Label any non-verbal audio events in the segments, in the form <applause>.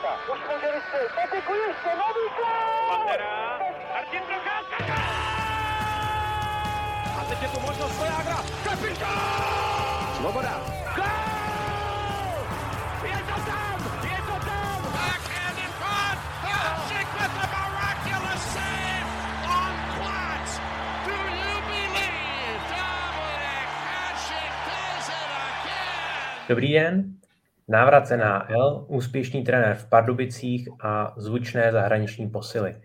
Procházka. Už může vystřelit. Patiku ještě, nový gol! Pantera. Martin Procházka. A teď je tu možnost Svojágra. Kapitán! Svoboda. Gol! Je to tam! Je to tam! Backhand in front. Hasek with the miraculous save on Platz. Do you believe Dominic Hasek does it again? Dobrý den, návrat z NHL, úspěšný trenér v Pardubicích a zvučné zahraniční posily.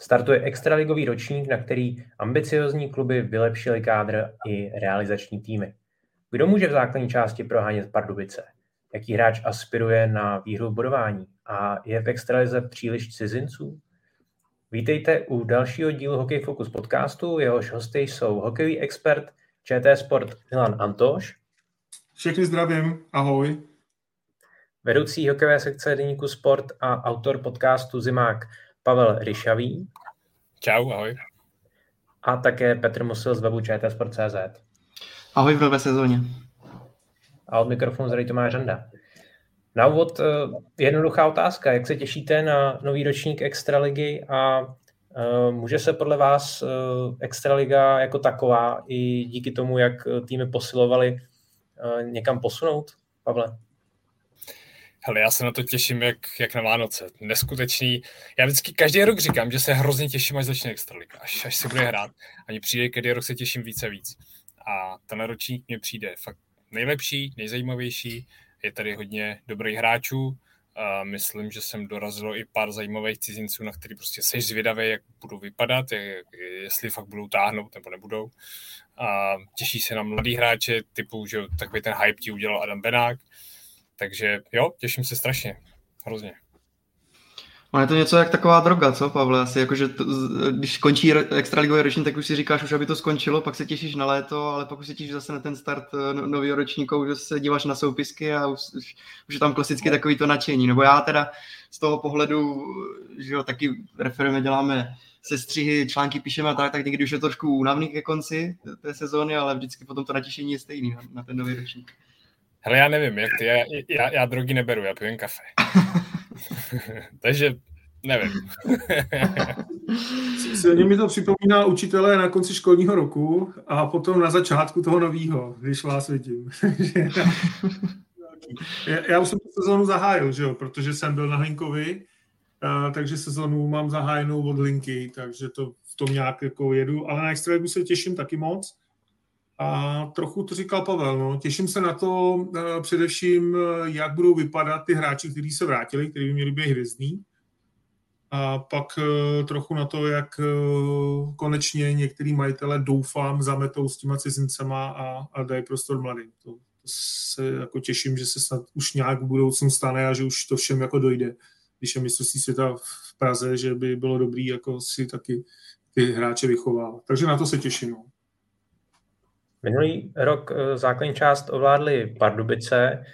Startuje extraligový ročník, na který ambiciozní kluby vylepšili kádr i realizační týmy. Kdo může v základní části prohánět Pardubice? Jaký hráč aspiruje na výhru bodování? A je v extralize příliš cizinců? Vítejte u dalšího dílu Hokej Focus podcastu. Jehož hosty jsou hokejový expert ČT Sport Milan Antoš, Všechny zdravím, ahoj. Vedoucí hokejové sekce deníku Sport a autor podcastu Zimák Pavel Ryšavý Čau, ahoj. a také Petr Musil z webu čtsport.cz. Ahoj v nové sezóně. A od mikrofonu zdraví Tomáš Žanda. Na úvod eh, jednoduchá otázka. Jak se těšíte na nový ročník Extraligy a eh, může se podle vás eh, Extraliga jako taková i díky tomu, jak týmy posilovali, někam posunout, Pavle? Hele, já se na to těším jak, jak na Vánoce. Neskutečný. Já vždycky každý rok říkám, že se hrozně těším, až začne Extraliga, až, až se bude hrát. Ani přijde, každý rok se těším více a víc. A ten ročník mě přijde fakt nejlepší, nejzajímavější. Je tady hodně dobrých hráčů. A myslím, že jsem dorazil i pár zajímavých cizinců, na který prostě seš zvědavý, jak budou vypadat, jak, jestli fakt budou táhnout nebo nebudou. A těší se na mladý hráče, typu, že takový ten hype ti udělal Adam Benák. Takže jo, těším se strašně. Hrozně. Ono je to něco jak taková droga, co Pavle? Asi jakože to, když končí extraligový ročník, tak už si říkáš už, aby to skončilo, pak se těšíš na léto, ale pak už se těšíš zase na ten start eh, no, nového ročníku, že se díváš na soupisky a už, už, už je tam klasicky takový to nadšení. Nebo já teda z toho pohledu, že jo, taky referujeme, děláme sestřihy, články píšeme a tak, tak někdy už je trošku únavný ke konci té sezóny, ale vždycky potom to natěšení je stejný na, na ten nový ročník. Hele, já nevím, jak ty, já, já, já drogy neberu, já piju kafe. <laughs> Takže nevím. Silně mi to připomíná učitelé na konci školního roku a potom na začátku toho nového, když vás vidím. <laughs> já už jsem tu sezónu zahájil, že jo, protože jsem byl na Hlinkovi, takže sezónu mám zahájenou od Hlinky, takže to v tom nějak jako jedu, ale na Extraligu se těším taky moc. A trochu to říkal Pavel, no. těším se na to uh, především, jak budou vypadat ty hráči, kteří se vrátili, kteří by měli být hvězdní. A pak uh, trochu na to, jak konečně některý majitele doufám zametou s těma cizincema a, a dají prostor mladým. To, to se jako těším, že se snad už nějak v budoucnu stane a že už to všem jako dojde. Když je mistrovství světa v Praze, že by bylo dobrý jako si taky ty hráče vychovávat. Takže na to se těším. No. Minulý rok základní část ovládly Pardubice.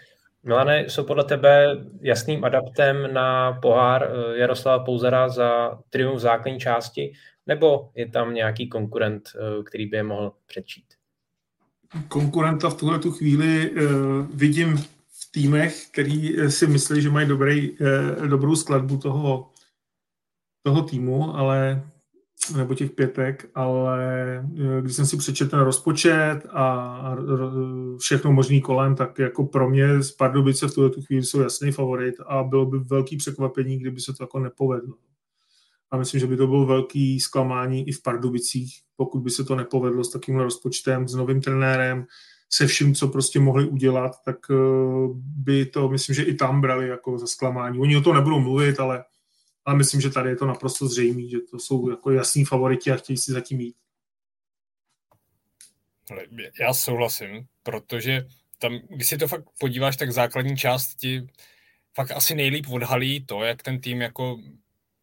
Milane, jsou podle tebe jasným adaptem na pohár Jaroslava Pouzara za triumf základní části, nebo je tam nějaký konkurent, který by je mohl přečít? Konkurenta v tuhle tu chvíli vidím v týmech, který si myslí, že mají dobrý, dobrou skladbu toho, toho týmu, ale nebo těch pětek, ale když jsem si přečetl ten rozpočet a všechno možný kolem, tak jako pro mě z Pardubice v tuhle chvíli jsou jasný favorit a bylo by velký překvapení, kdyby se to jako nepovedlo. A myslím, že by to bylo velký zklamání i v Pardubicích, pokud by se to nepovedlo s takým rozpočtem, s novým trenérem, se vším, co prostě mohli udělat, tak by to, myslím, že i tam brali jako za zklamání. Oni o to nebudou mluvit, ale ale myslím, že tady je to naprosto zřejmé, že to jsou jako jasní favoriti a chtějí si zatím jít. Já souhlasím, protože tam, když si to fakt podíváš, tak základní část ti fakt asi nejlíp odhalí to, jak ten tým jako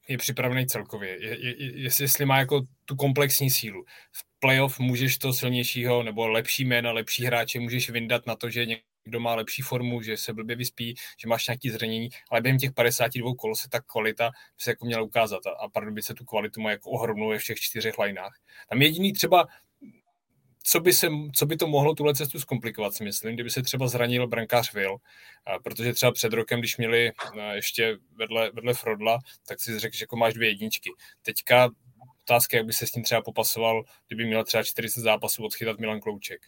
je připravený celkově. Je, je, jestli má jako tu komplexní sílu. V playoff můžeš to silnějšího nebo lepší jména, lepší hráče můžeš vyndat na to, že kdo má lepší formu, že se blbě vyspí, že máš nějaký zranění, ale během těch 52 kol se ta kvalita se jako měla ukázat a, a se tu kvalitu má jako ohromnou ve všech čtyřech lineách. Tam jediný třeba co by, se, co by to mohlo tuhle cestu zkomplikovat, si myslím, kdyby se třeba zranil brankář Will, protože třeba před rokem, když měli ještě vedle, vedle Frodla, tak si řekl, že jako máš dvě jedničky. Teďka otázka, jak by se s tím třeba popasoval, kdyby měl třeba 40 zápasů odchytat Milan Klouček.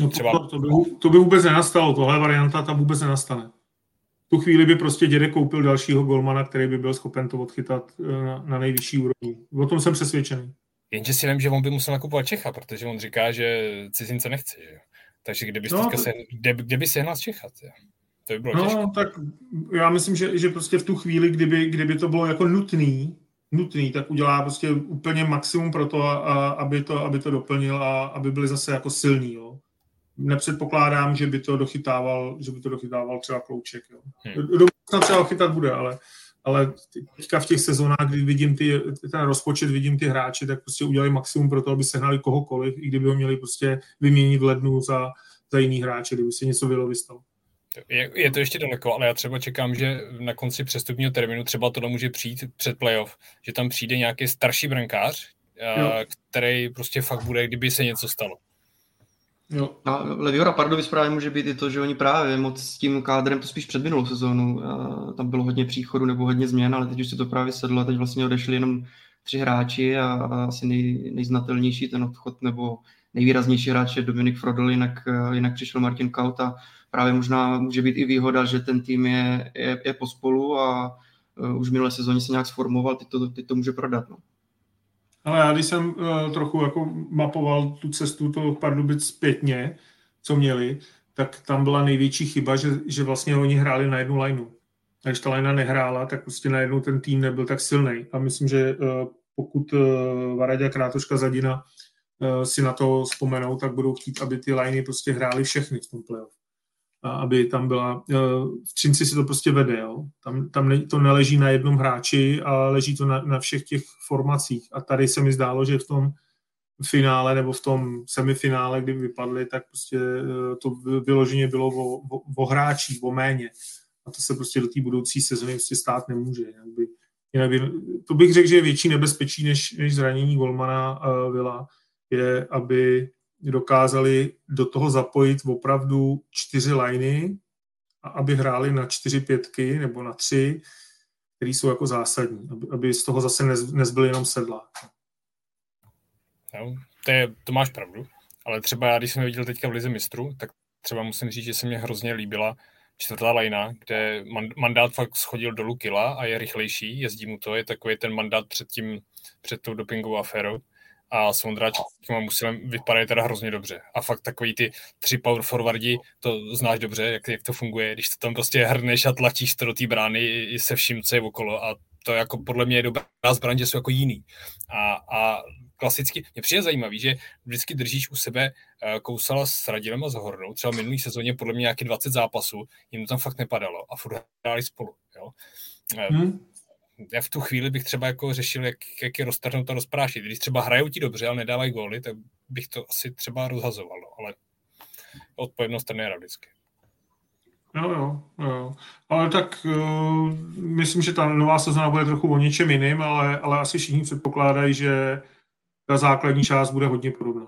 No třeba... to, to, by, to by vůbec nenastalo, tohle varianta tam vůbec nenastane. V tu chvíli by prostě dědek koupil dalšího golmana, který by byl schopen to odchytat eh, na, na nejvyšší úrovni. O tom jsem přesvědčený. Jenže si vím, že on by musel nakupovat Čecha, protože on říká, že cizince nechce. Že? Takže kdyby, no, se, kde, kde by sehnal z Čecha? Tě? To by bylo no, těžké. tak já myslím, že, že prostě v tu chvíli, kdyby, kdyby to bylo jako nutný, nutný, tak udělá prostě úplně maximum pro to, a, a, aby, to, aby to doplnil a aby byli zase jako silní. Jo. Nepředpokládám, že by to dochytával, že by to dochytával třeba Klouček. Jo. Hmm. Do třeba chytat bude, ale ale teďka v těch sezónách, kdy vidím ty, ten rozpočet, vidím ty hráče, tak prostě udělali maximum pro to, aby sehnali kohokoliv, i kdyby ho měli prostě vyměnit v lednu za, za jiný hráče, kdyby se něco bylo vystalo. Je, je to ještě daleko, ale já třeba čekám, že na konci přestupního termínu třeba tohle může přijít před playoff, že tam přijde nějaký starší brankář, který prostě fakt bude, kdyby se něco stalo. Jo. A Leviora Pardovis právě může být i to, že oni právě moc s tím kádrem, to spíš před minulou sezónu, tam bylo hodně příchodu nebo hodně změn, ale teď už se to právě sedlo a teď vlastně odešli jenom tři hráči a, a asi nej, nejznatelnější ten odchod nebo nejvýraznější hráč je Dominik Frodol, jinak, jinak přišel Martin Kaut a právě možná může být i výhoda, že ten tým je, je, je pospolu a už v minulé sezóně se nějak sformoval, teď to, teď to může prodat. No. Ale já když jsem uh, trochu jako mapoval tu cestu toho Pardubic zpětně, co měli, tak tam byla největší chyba, že, že vlastně oni hráli na jednu lineu. A když ta linea nehrála, tak prostě najednou ten tým nebyl tak silný. A myslím, že uh, pokud uh, Varadě Krátoška Zadina uh, si na to vzpomenou, tak budou chtít, aby ty liney prostě hrály všechny v tom playoff aby tam byla, eh, v Třinci si to prostě vede, jo. Tam, tam to neleží na jednom hráči, ale leží to na, na všech těch formacích. A tady se mi zdálo, že v tom finále nebo v tom semifinále, kdy vypadli, tak prostě eh, to vyloženě bylo o, o, o hráčích, o méně. A to se prostě do té budoucí sezóny prostě stát nemůže. Jinak by, jinak by, to bych řekl, že je větší nebezpečí než, než zranění Golmana uh, Vila, je, aby dokázali do toho zapojit opravdu čtyři liney, aby hráli na čtyři pětky nebo na tři, které jsou jako zásadní, aby, aby z toho zase nez, nezbyl jenom sedla. No, to, je, to máš pravdu, ale třeba já, když jsem viděl teďka v Lize mistru, tak třeba musím říct, že se mně hrozně líbila čtvrtá lajna, kde mandát fakt schodil dolů kila a je rychlejší, jezdí mu to, je takový ten mandát před tím, před tou dopingovou aférou a s Vondráčkem Musilem vypadají teda hrozně dobře. A fakt takový ty tři power forwardi, to znáš dobře, jak, jak to funguje, když to tam prostě hrneš a tlačíš to do té brány se vším, co je okolo a to jako podle mě je dobrá zbraň, že jsou jako jiný. A, a klasicky, mě přijde zajímavý, že vždycky držíš u sebe uh, Kousala s Radilem a s Hornou, třeba minulý sezóně podle mě nějaký 20 zápasů, jim to tam fakt nepadalo a furt hráli spolu. Jo? Hmm já v tu chvíli bych třeba jako řešil, jak, jak je roztrhnout a rozprášit. Když třeba hrajou ti dobře, ale nedávají góly, tak bych to asi třeba rozhazoval, no. ale odpovědnost trenéra vždycky. Jo, jo, jo. Ale tak uh, myslím, že ta nová sezóna bude trochu o něčem jiným, ale, ale asi všichni předpokládají, že ta základní část bude hodně podobná.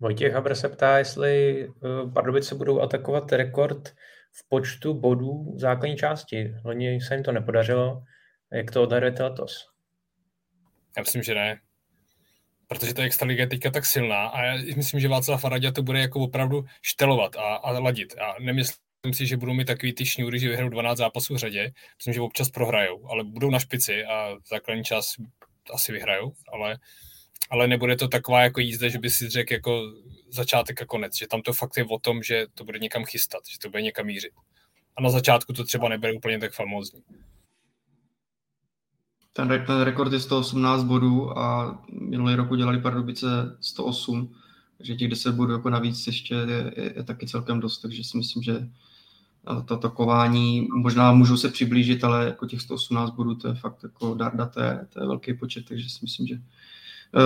Vojtěch Habr se ptá, jestli uh, Pardubice budou atakovat rekord v počtu bodů základní části. Loni se jim to nepodařilo. Jak to odhadujete letos? Já myslím, že ne. Protože ta extraliga je teďka tak silná a já myslím, že Václav Faradě to bude jako opravdu štelovat a, a ladit. A nemyslím si, že budou mít takový ty šňůry, že vyhrajou 12 zápasů v řadě. Myslím, že občas prohrajou, ale budou na špici a základní čas asi vyhrajou, ale ale nebude to taková jako jízda, že by si řekl jako začátek a konec, že tam to fakt je o tom, že to bude někam chystat, že to bude někam mířit. A na začátku to třeba nebude úplně tak famózní. Ten, ten rekord je 118 bodů a minulý rok udělali Pardubice 108, takže těch 10 bodů jako navíc ještě je, je, je taky celkem dost, takže si myslím, že to takování, možná můžou se přiblížit, ale jako těch 118 bodů, to je fakt jako darda, to je, to je velký počet, takže si myslím, že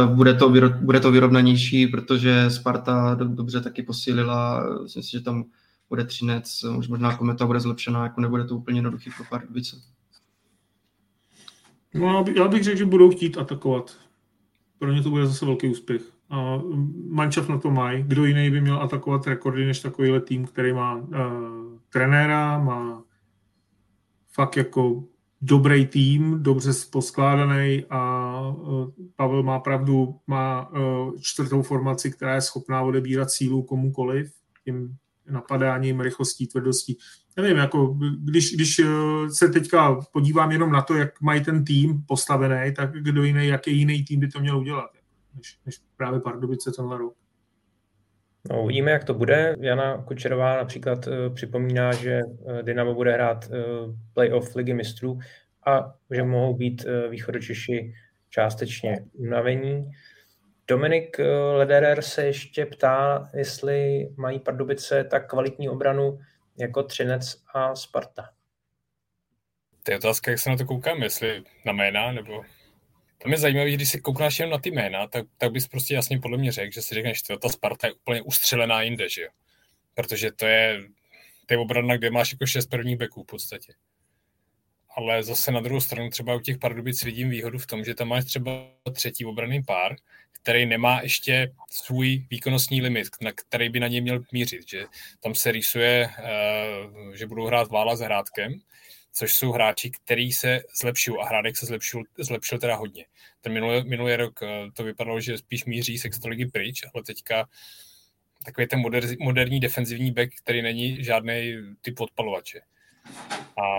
bude to, bude to vyrovnanější, protože Sparta dobře taky posílila, myslím si, že tam bude Třinec, už možná kometa bude zlepšená, jako nebude to úplně jednoduchý pro Pardubice. No, já bych řekl, že budou chtít atakovat. Pro ně to bude zase velký úspěch. A mančav na to mají. Kdo jiný by měl atakovat rekordy než takovýhle tým, který má uh, trenéra, má fakt jako dobrý tým, dobře poskládaný a uh, Pavel má pravdu, má uh, čtvrtou formaci, která je schopná odebírat sílu komukoliv, tím napadáním, rychlostí, tvrdostí. Nevím, jako když, když se teďka podívám jenom na to, jak mají ten tým postavený, tak kdo jiný, jaký jiný tým by to měl udělat, než, než právě Pardubice tenhle rok. No, uvidíme, jak to bude. Jana Kučerová například uh, připomíná, že uh, Dynamo bude hrát uh, playoff ligy mistrů a že mohou být východočeši částečně unavení. Dominik Lederer se ještě ptá, jestli mají Pardubice tak kvalitní obranu jako Třinec a Sparta. To je otázka, jak se na to koukám, jestli na jména, nebo tam je zajímavé, když si kouknáš jenom na ty jména, tak, tak bys prostě jasně podle mě řekl, že si řekneš, že ta Sparta je úplně ustřelená jinde, že jo? Protože to je, to je obrana, kde máš jako šest prvních beků v podstatě. Ale zase na druhou stranu třeba u těch Pardubic vidím výhodu v tom, že tam máš třeba třetí obranný pár, který nemá ještě svůj výkonnostní limit, na který by na něj měl mířit. Že tam se rýsuje, uh, že budou hrát Vála s Hrádkem, což jsou hráči, který se zlepšují a Hrádek se zlepšil, zlepšil teda hodně. Ten minulý, minulý rok eh, to vypadalo, že spíš míří z extraligy pryč, ale teďka takový ten moder, moderní defenzivní back, který není žádný typ odpalovače. A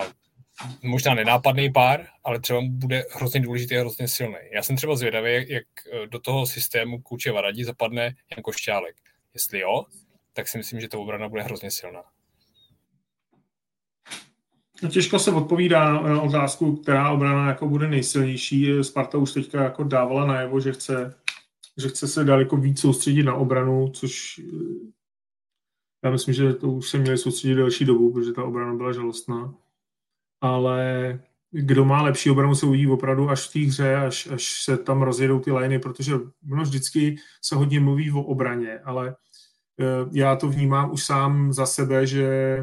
možná nenápadný pár, ale třeba bude hrozně důležitý a hrozně silný. Já jsem třeba zvědavý, jak, eh, do toho systému Kučeva radí zapadne Jan Košťálek. Jestli jo, tak si myslím, že ta obrana bude hrozně silná. No, těžko se odpovídá na, otázku, která obrana jako bude nejsilnější. Sparta už teďka jako dávala najevo, že chce, že chce se daleko víc soustředit na obranu, což eh, já myslím, že to už se měli soustředit delší dobu, protože ta obrana byla žalostná. Ale kdo má lepší obranu, se uvidí opravdu až v té hře, až, až se tam rozjedou ty liney, protože ono vždycky se hodně mluví o obraně, ale eh, já to vnímám už sám za sebe, že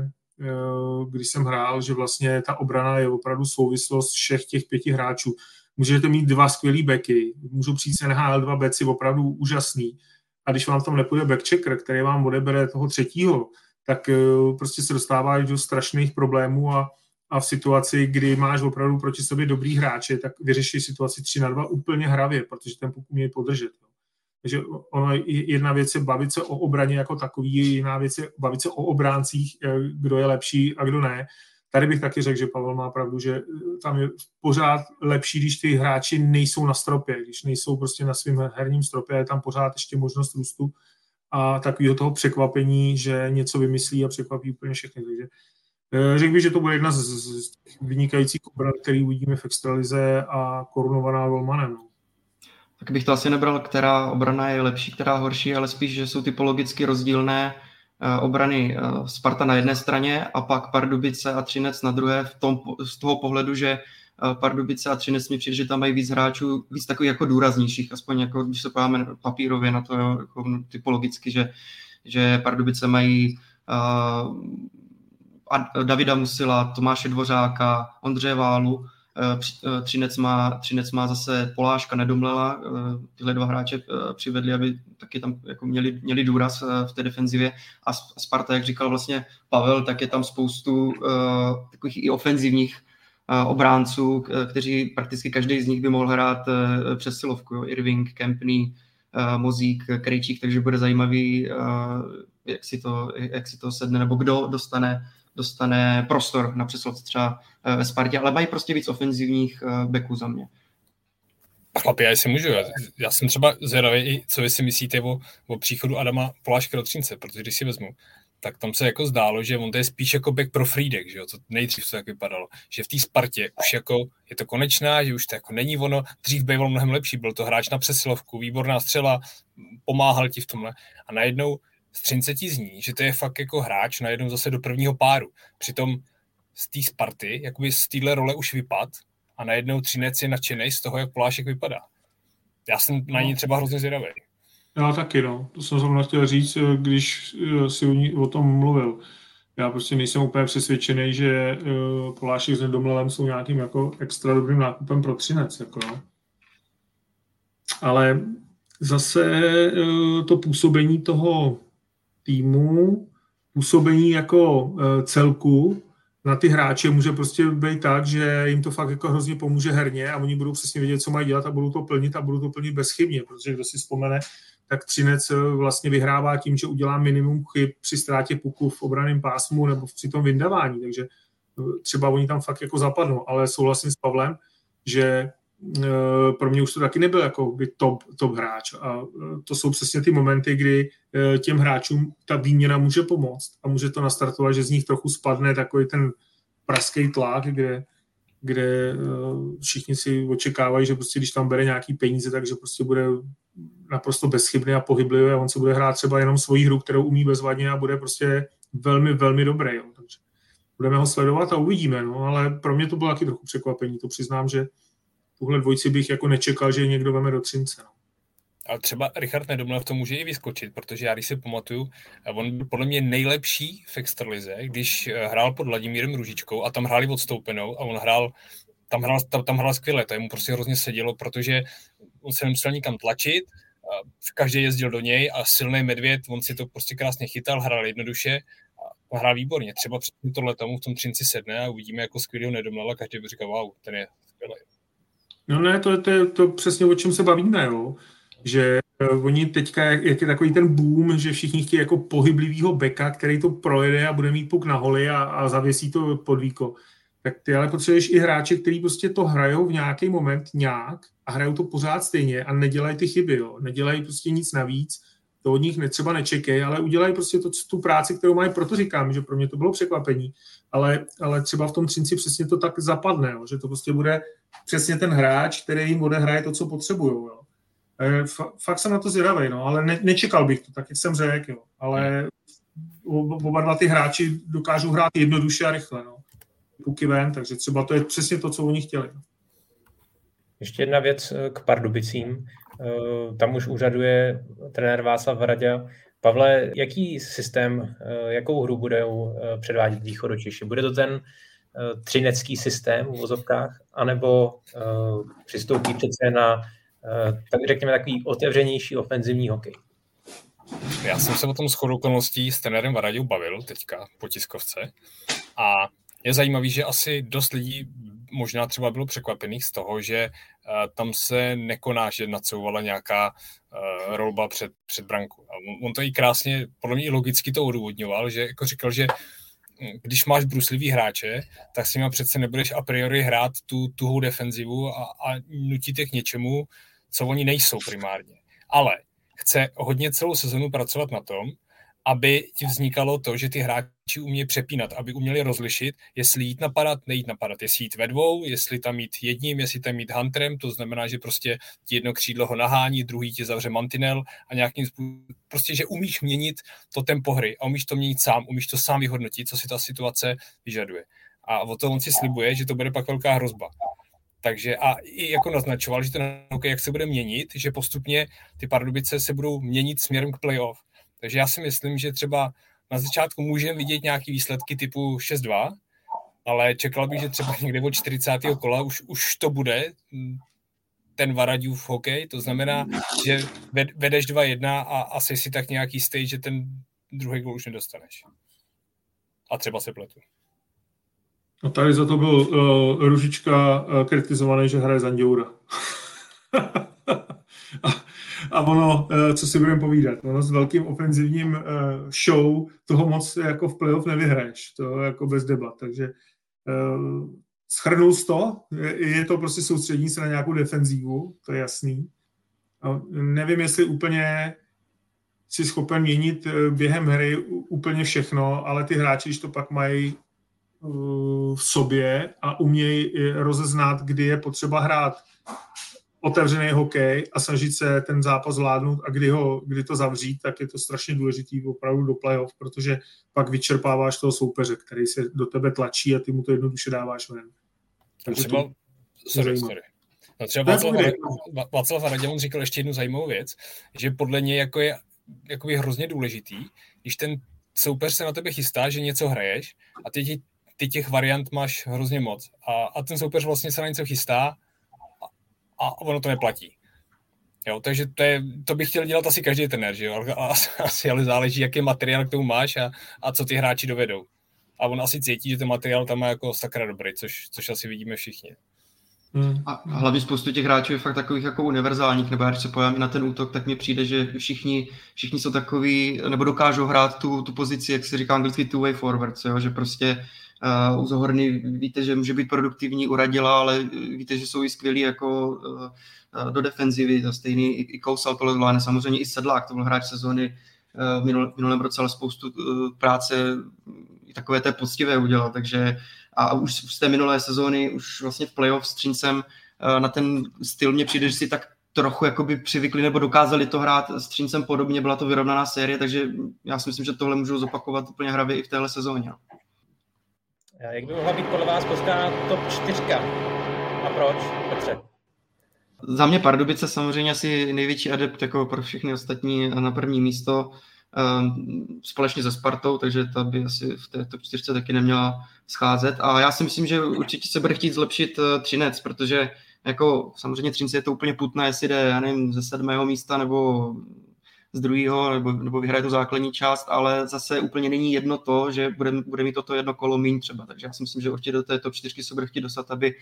když jsem hrál, že vlastně ta obrana je opravdu souvislost všech těch pěti hráčů. Můžete mít dva skvělý beky, můžou přijít se NHL dva beci opravdu úžasný. A když vám tam nepůjde backchecker, který vám odebere toho třetího, tak eh, prostě se dostáváš do strašných problémů a, a v situaci, kdy máš opravdu proti sobě dobrý hráče, tak vyřešíš situaci 3 na 2 úplně hravě, protože ten puk umějí podržet. Takže ono, jedna věc je bavit se o obraně jako takový, jiná věc je bavit se o obráncích, eh, kdo je lepší a kdo ne. Tady bych taky řekl, že Pavel má pravdu, že eh, tam je pořád lepší, když ty hráči nejsou na stropě, když nejsou prostě na svém herním stropě, je tam pořád ještě možnost růstu a takového toho překvapení, že něco vymyslí a překvapí úplně všechny. Takže eh, řekl bych, že to bude jedna z, z vynikajících obran, který uvidíme v extralize a korunovaná Volmanem. Tak bych to asi nebral, která obrana je lepší, která horší, ale spíš, že jsou typologicky rozdílné eh, obrany eh, Sparta na jedné straně a pak Pardubice a Třinec na druhé v tom, z toho pohledu, že eh, Pardubice a Třinec mi přijde, že tam mají víc hráčů, víc takových jako důraznějších, aspoň jako když se podíváme papírově na to jako typologicky, že, že Pardubice mají uh, Davida Musila, Tomáše Dvořáka, Ondřeje Válu, Třinec má, Třinec má zase Poláška Nedomlela, eh, tyhle dva hráče přivedli, aby taky tam jako měli, měli důraz v té defenzivě a Sparta, jak říkal vlastně Pavel, tak je tam spoustu takových i ofenzivních obránců, kteří prakticky každý z nich by mohl hrát přes silovku. Jo? Irving, Kempney, Mozík, Krejčík, takže bude zajímavý, jak si, to, jak si to sedne, nebo kdo dostane dostane prostor na přeslovce třeba eh, ve Spartě, ale mají prostě víc ofenzivních eh, beků za mě. Chlapi, já si můžu, já, já jsem třeba zvědavý, co vy si myslíte o, o příchodu Adama Poláška do Třince, protože když si vezmu, tak tam se jako zdálo, že on to je spíš jako back pro Friedek, že jo, to nejdřív to tak vypadalo, že v té Spartě už jako je to konečná, že už to jako není ono, dřív byl mnohem lepší, byl to hráč na přesilovku, výborná střela, pomáhal ti v tomhle a najednou z 30 zní, že to je fakt jako hráč najednou zase do prvního páru. Přitom z té Sparty, jakoby z téhle role už vypad a najednou Třinec je nadšený z toho, jak Polášek vypadá. Já jsem na ní no. třeba hrozně zvědavý. Já taky, no. To jsem zrovna chtěl říct, když eh, si o tom mluvil. Já prostě nejsem úplně přesvědčený, že eh, Polášek s Nedomlelem jsou nějakým jako extra dobrým nákupem pro Třinec. Jako, no. Ale zase eh, to působení toho týmu, působení jako eh, celku na ty hráče může prostě být tak, že jim to fakt jako hrozně pomůže herně a oni budou přesně vědět, co mají dělat a budou to plnit a budou to plnit bezchybně, protože kdo si vzpomene, tak Třinec eh, vlastně vyhrává tím, že udělá minimum chyb při ztrátě puku v obraném pásmu nebo při tom vyndavání, takže třeba oni tam fakt jako zapadnou, ale souhlasím s Pavlem, že pro mě už to taky nebyl jako by top, top hráč. A eh, to jsou přesně ty momenty, kdy eh, těm hráčům ta výměna může pomoct a může to nastartovat, že z nich trochu spadne takový ten praský tlak, kde, kde všichni si očekávají, že prostě když tam bere nějaký peníze, takže prostě bude naprosto bezchybný a pohyblivý a on se bude hrát třeba jenom svoji hru, kterou umí bezvadně a bude prostě velmi, velmi dobrý. Jo. Takže budeme ho sledovat a uvidíme, no, ale pro mě to bylo taky trochu překvapení, to přiznám, že tuhle dvojici bych jako nečekal, že někdo veme do Třince. No. Ale třeba Richard Nedomlev v tom může i vyskočit, protože já když si pamatuju, on byl podle mě nejlepší v extralize, když eh, hrál pod Vladimírem Ružičkou a tam hráli odstoupenou a on hrál, tam hrál, tam, tam hrál skvěle, to mu prostě hrozně sedělo, protože on se nemusel nikam tlačit, v každý jezdil do něj a silný medvěd, on si to prostě krásně chytal, hrál jednoduše a hrál výborně. Třeba před tohle tomu v tom Třinci sedne a uvidíme jako skvělého Nedomleva, každý by říkal, wow, ten je skvělý. No ne, to je to, to přesně o čem se bavíme, jo. že uh, oni teďka, jak, jak je takový ten boom, že všichni chtějí jako pohyblivýho beka, který to projede a bude mít puk na holi a, a zavěsí to pod víko. Tak ty ale potřebuješ i hráče, kteří prostě to hrajou v nějaký moment nějak a hrajou to pořád stejně a nedělají ty chyby, jo. nedělají prostě nic navíc, to od nich netřeba nečekej, ale udělají prostě to, tu práci, kterou mají, proto říkám, že pro mě to bylo překvapení, ale, ale třeba v tom Třinci přesně to tak zapadne, jo, že to prostě bude přesně ten hráč, který jim odehraje to, co potřebují. Fakt jsem na to zvědavý, no, ale ne, nečekal bych to, tak jak jsem řekl, jo. ale oba dva ty hráči dokážou hrát jednoduše a rychle. No. Puky ven, takže třeba to je přesně to, co oni chtěli. Ještě jedna věc eh, k Pardubicím. Eh, tam už úřaduje trenér Václav Hradě. Pavle, jaký systém, eh, jakou hru budou předvádět východočiši? Bude to ten třinecký systém v vozovkách, anebo přistoupí přece na, tak řekněme, takový otevřenější ofenzivní hokej? Já jsem se o tom shodou okolností s trenérem Varadou bavil teďka po tiskovce a je zajímavý, že asi dost lidí možná třeba bylo překvapených z toho, že uh, tam se nekoná, že nacouvala nějaká uh, rolba před, před branku. A on, to i krásně, podle mě i logicky to odůvodňoval, že jako říkal, že hm, když máš bruslivý hráče, tak s nimi přece nebudeš a priori hrát tu tuhou defenzivu a, a nutit je k něčemu, co oni nejsou primárně. Ale chce hodně celou sezonu pracovat na tom, aby ti vznikalo to, že ty hráči umějí přepínat, aby uměli rozlišit, jestli jít napadat, nejít napadat, jestli jít ve dvou, jestli tam jít jedním, jestli tam jít hunterem, to znamená, že prostě ti jedno křídlo ho nahání, druhý ti zavře mantinel a nějakým způsobem, prostě, že umíš měnit to tempo hry a umíš to měnit sám, umíš to sám vyhodnotit, co si ta situace vyžaduje. A o to on si slibuje, že to bude pak velká hrozba. Takže a i jako naznačoval, že ten hokej, jak se bude měnit, že postupně ty Pardubice se budou měnit směrem k playoff takže já si myslím, že třeba na začátku můžeme vidět nějaké výsledky typu 6-2, ale čekal bych, že třeba někde od 40. kola už, už to bude ten Varadiův hokej, to znamená, že vedeš 2-1 a asi si tak nějaký stage, že ten druhý gol už nedostaneš. A třeba se pletu. No tady za to byl uh, Ružička uh, kritizovaný, že hraje Zanděura. <laughs> a ono, eh, co si budeme povídat, ono s velkým ofenzivním eh, show toho moc jako v playoff nevyhraješ, to jako bez debat, takže eh, schrnul to, je to prostě soustřední se na nějakou defenzívu, to je jasný. Nevím, jestli úplně si schopen měnit během hry úplně všechno, ale ty hráči, když to pak mají v sobě a umějí rozeznat, kdy je potřeba hrát otevřený hokej a snažit se ten zápas zvládnout a kdy, ho, kdy to zavřít, tak je to strašně důležitý opravdu do playoff, protože pak vyčerpáváš toho soupeře, který se do tebe tlačí a ty mu to jednoduše dáváš ven. Takže třeba, to, sorry, sorry. No třeba Václav, Václav říkal ještě jednu zajímavou věc, že podle něj jako je jakoby hrozně důležitý, když ten soupeř se na tebe chystá, že něco hraješ a ty, ty těch variant máš hrozně moc a, a ten soupeř vlastně se na něco chystá a ono to neplatí. Jo, takže to, je, to bych chtěl dělat asi každý trenér, že jo? A, asi ale záleží, jaký materiál k tomu máš a, a co ty hráči dovedou. A on asi cítí, že ten materiál tam má jako sakra dobrý, což, což asi vidíme všichni. Hmm. A hlavně spoustu těch hráčů je fakt takových jako univerzálních, nebo když se pojám na ten útok, tak mi přijde, že všichni, všichni jsou takový, nebo dokážou hrát tu, tu pozici, jak se říká anglicky two-way forward, jo? že prostě u Zohorny víte, že může být produktivní, uradila, ale víte, že jsou i skvělí jako uh, do defenzivy, to stejný i, i Kousal to zvládne, samozřejmě i Sedlák, to byl hráč sezóny uh, v, minul, minulém roce, ale spoustu uh, práce takové té poctivé udělal, takže a už z té minulé sezóny, už vlastně v playoff s Třincem eh, na ten styl mě přijde, že si tak trochu jakoby přivykli nebo dokázali to hrát s Třincem podobně, byla to vyrovnaná série, takže já si myslím, že tohle můžu zopakovat úplně hravě i v téhle sezóně. Jak by mohla být podle vás poskána top 4? A proč, Petře? Za mě Pardubice samozřejmě asi největší adept jako pro všechny ostatní na první místo. Ehm, společně se Spartou, takže ta by asi v té top 4 taky neměla scházet. A já si myslím, že určitě se bude chtít zlepšit eh, Třinec, protože jako samozřejmě Třinec je to úplně putné, jestli jde, já nevím, ze sedmého místa nebo z druhého, nebo, nebo vyhraje tu základní část, ale zase úplně není jedno to, že bude, bude mít toto jedno kolo míň třeba. Takže já si myslím, že určitě do té top 4 se bude chtít dostat, aby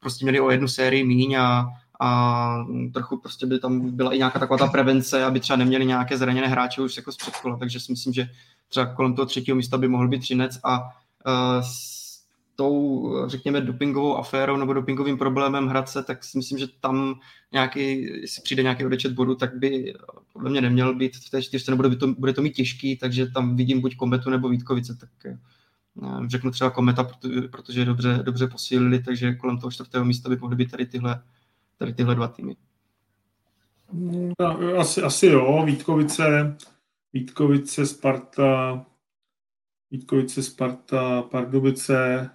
prostě měli o jednu sérii míň a, a trochu prostě by tam byla i nějaká taková ta prevence, aby třeba neměli nějaké zraněné hráče už jako z předkola, takže si myslím, že třeba kolem toho třetího místa by mohl být Třinec a uh, tou, řekněme, dopingovou aférou nebo dopingovým problémem Hradce, tak si myslím, že tam nějaký, jestli přijde nějaký odečet bodu, tak by podle mě neměl být v té čtyřce, nebo bude to, bude to mít těžký, takže tam vidím buď Kometu nebo Vítkovice, tak uh, řeknu třeba Kometa, protože, protože dobře, dobře posílili, takže kolem toho čtvrtého místa by mohly být tady tyhle tady tyhle dva týmy? No, asi, asi jo, Vítkovice, Vítkovice, Sparta, Vítkovice, Sparta, Pardubice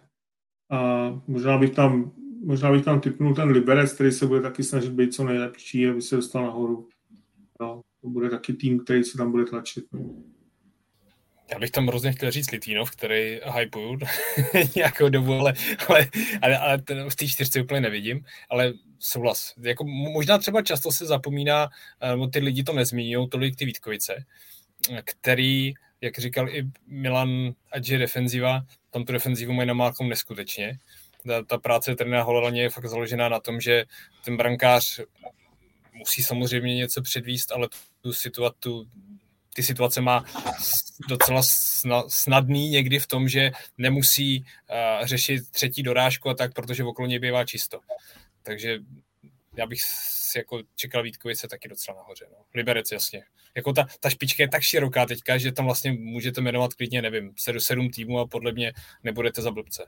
a možná bych tam, možná bych tam typnul ten Liberec, který se bude taky snažit být co nejlepší, aby se dostal nahoru. No, to bude taky tým, který se tam bude tlačit. No. Já bych tam hrozně chtěl říct Litínov, který hypuju <laughs> nějakou dobu, ale, ale, ale, ale ten v té čtyřce úplně nevidím, ale souhlas. Jako možná třeba často se zapomíná, nebo ty lidi to nezmíní, tolik ty Vítkovice, který, jak říkal i Milan, ať je defenziva, tam tu defenzivu mají namálkou neskutečně. Ta, ta práce trenéra Holelaně je fakt založená na tom, že ten brankář musí samozřejmě něco předvíst, ale tu situaci, ty situace má docela snadný někdy v tom, že nemusí uh, řešit třetí dorážku a tak, protože okolo něj bývá čisto. Takže já bych si jako čekal Vítkovice taky docela nahoře. No. Liberec, jasně. Jako ta, ta špička je tak široká teďka, že tam vlastně můžete jmenovat klidně, nevím, 7 týmů a podle mě nebudete za blbce.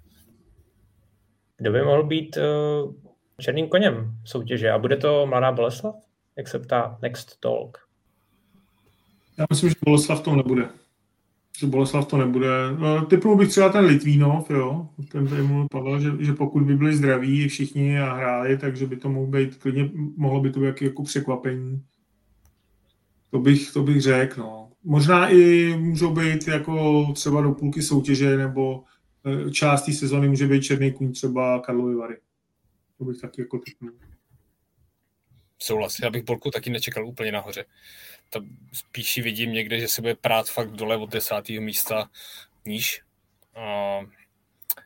Kdo by mohl být uh, černým koněm soutěže? A bude to Mladá Boleslav? Jak se ptá Next Talk. Já myslím, že Boleslav to nebude. Že Boleslav to nebude. No, typnul bych třeba ten Litvínov, jo, ten tady mluvil Pavel, že, že, pokud by byli zdraví všichni a hráli, takže by to mohlo být, klidně mohlo by to být jako, jako překvapení. To bych, to bych řekl, no. Možná i můžou být jako třeba do půlky soutěže, nebo e, část té sezony může být černý kůň třeba Karlovy Vary. To bych taky jako typnul. Souhlas, já bych Bolku taky nečekal úplně nahoře to spíš vidím někde, že se bude prát fakt dole od desátého místa níž. Uh,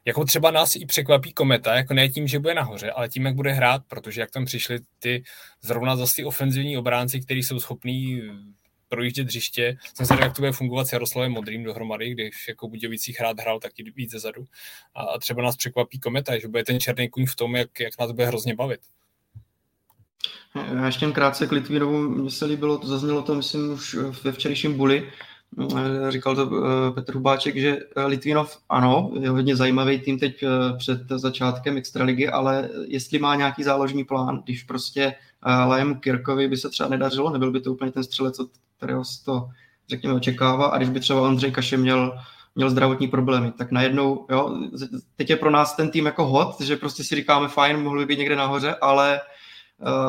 jako třeba nás i překvapí Kometa, jako ne tím, že bude nahoře, ale tím, jak bude hrát, protože jak tam přišli ty zrovna zase ty ofenzivní obránci, kteří jsou schopní projíždět hřiště. Jsem se jak to bude fungovat s Jaroslavem Modrým dohromady, když jako Budějovicích hrát hrál taky víc zezadu. A, a třeba nás překvapí Kometa, že bude ten černý kuň v tom, jak, jak nás bude hrozně bavit. Já ještě jen krátce k Litvínovu, mně se líbilo, to zaznělo to, myslím, už ve včerejším buli, eh, říkal to eh, Petr Hubáček, že eh, Litvínov ano, je hodně zajímavý tým teď před začátkem extraligy, ale jestli má nějaký záložní plán, když prostě Lajem Kirkovi by se třeba nedařilo, nebyl by to úplně ten střelec, od kterého se to, řekněme, očekává, a když by třeba Ondřej Kaše měl měl zdravotní problémy, tak najednou, jo, teď je pro nás ten tým jako hot, že prostě si říkáme, fajn, mohli by být někde nahoře, ale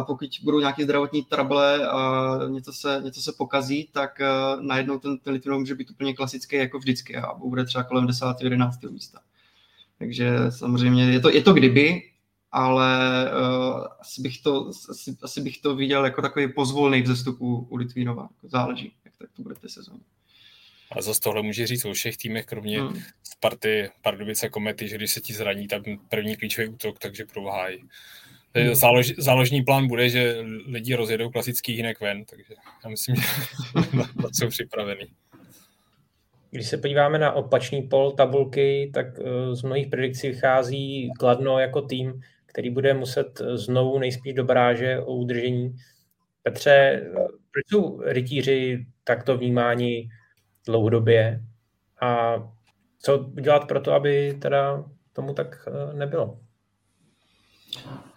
pokud budou nějaké zdravotní trable a něco se, něco se pokazí, tak najednou ten, ten Litvinov může být úplně klasický jako vždycky a bude třeba kolem 10. 11. místa. Takže samozřejmě je to, je to kdyby, ale uh, asi, bych to, asi, asi bych to viděl jako takový pozvolný vzestup u Litvínova. Jako záleží, jak tak to bude v té sezóně. A zase tohle může říct o všech týmech, kromě hmm. Sparty, Pardubice, Komety, že když se ti zraní, tak první klíčový útok, takže prováhají. Hmm. Zálož, záložní plán bude, že lidi rozjedou klasický hinek ven, takže já myslím, že na <laughs> jsou připravený. Když se podíváme na opačný pol tabulky, tak eh, z mnohých predikcí vychází Kladno jako tým, který bude muset znovu nejspíš do baráže o udržení. Petře, eh, proč jsou rytíři takto vnímáni dlouhodobě a co udělat pro to, aby teda tomu tak eh, nebylo?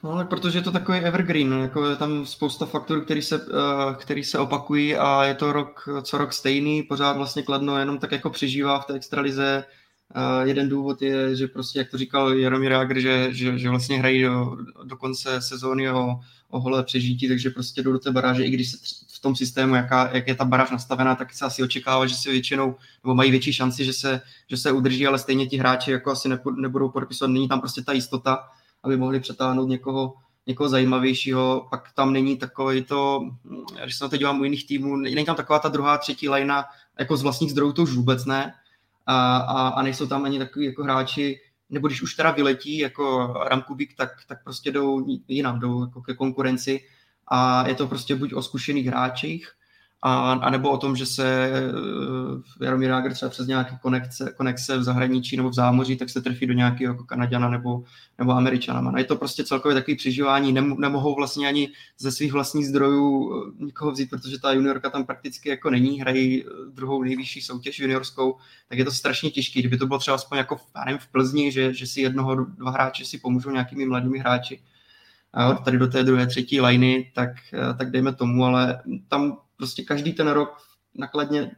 No ale protože je to takový evergreen, jako je tam spousta faktorů, který se, uh, který se opakují a je to rok co rok stejný, pořád vlastně Kladno jenom tak jako přežívá v té extralize. Uh, jeden důvod je, že prostě, jak to říkal Jaromír Jágr, že, že, že vlastně hrají do, do konce sezóny o, o holé přežití, takže prostě jdou do té baráže, i když se v tom systému, jaká, jak je ta baráž nastavená, tak se asi očekává, že se většinou, nebo mají větší šanci, že se, že se udrží, ale stejně ti hráči jako asi nebudou podepisovat, není tam prostě ta jistota, aby mohli přetáhnout někoho, někoho zajímavějšího, pak tam není takový to, když se na to dívám u jiných týmů, není tam taková ta druhá, třetí lajna, jako z vlastních zdrojů to už vůbec ne, a, a, a nejsou tam ani takový jako hráči, nebo když už teda vyletí jako Adam Kubik, tak, tak prostě jdou jinam, jdou jako ke konkurenci. A je to prostě buď o zkušených hráčích, a, a nebo o tom, že se uh, Jaromír Jágr třeba přes nějaké konekce, konekce v zahraničí nebo v zámoří, tak se trefí do nějakého jako Kanaděna nebo, nebo Američana. No, je to prostě celkově takový přežívání, Nem, nemohou vlastně ani ze svých vlastních zdrojů eh, nikoho vzít, protože ta juniorka tam prakticky jako není, hrají eh, druhou nejvyšší soutěž juniorskou, tak je to strašně těžké. Kdyby to bylo třeba aspoň jako já nevím, v Plzni, že, že si jednoho, dva hráče si pomůžou nějakými mladými hráči, tady do té druhé, třetí liny, tak, tak dejme tomu, ale tam prostě každý ten rok nakladně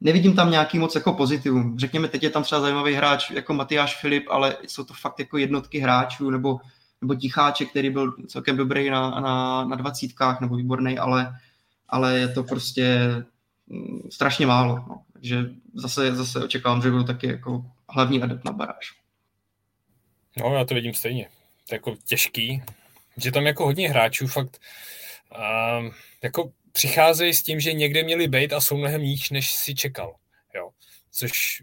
nevidím tam nějaký moc jako pozitivum. Řekněme, teď je tam třeba zajímavý hráč jako Matyáš Filip, ale jsou to fakt jako jednotky hráčů, nebo, nebo Ticháče, který byl celkem dobrý na, na, na dvacítkách, nebo výborný, ale, ale je to prostě mm, strašně málo. No. Takže zase, zase očekávám, že budou taky jako hlavní adept na baráž. No, já to vidím stejně. To je jako těžký, že tam jako hodně hráčů fakt um, jako přicházejí s tím, že někde měli být a jsou mnohem níž, než si čekal. Jo. Což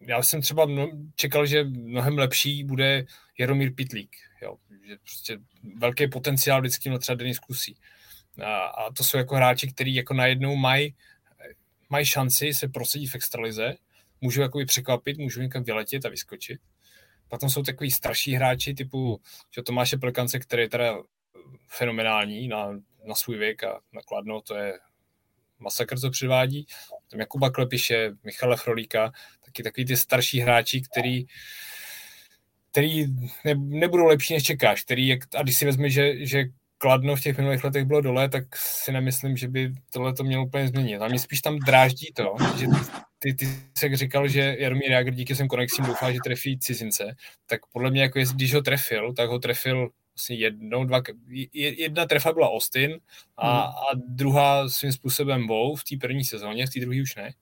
já jsem třeba mno, čekal, že mnohem lepší bude Jaromír Pitlík. Jo. Že prostě velký potenciál vždycky na třeba Denis Kusí. A, a to jsou jako hráči, kteří jako najednou mají maj šanci se prosadit v extralize, můžou jako překvapit, můžou někam vyletět a vyskočit. Potom jsou takový starší hráči typu že Tomáše Plekance, který je teda fenomenální na na svůj věk a nakladno, to je masakr, co předvádí. Tam Jakuba Klepiše, Michala Frolíka, taky takový ty starší hráči, který, který ne, nebudou lepší, než čekáš. Který, a když si vezme, že, že Kladno v těch minulých letech bylo dole, tak si nemyslím, že by tohle to mělo úplně změnit. A mě spíš tam dráždí to, že ty, ty, ty se říkal, že Jaromír Jágr díky svým konexím doufá, že trefí cizince, tak podle mě, jako jest, když ho trefil, tak ho trefil vlastně jednou, dva, jedna trefa byla Austin a, hmm. a druhá svým způsobem Wow v té první sezóně, v té druhé už ne.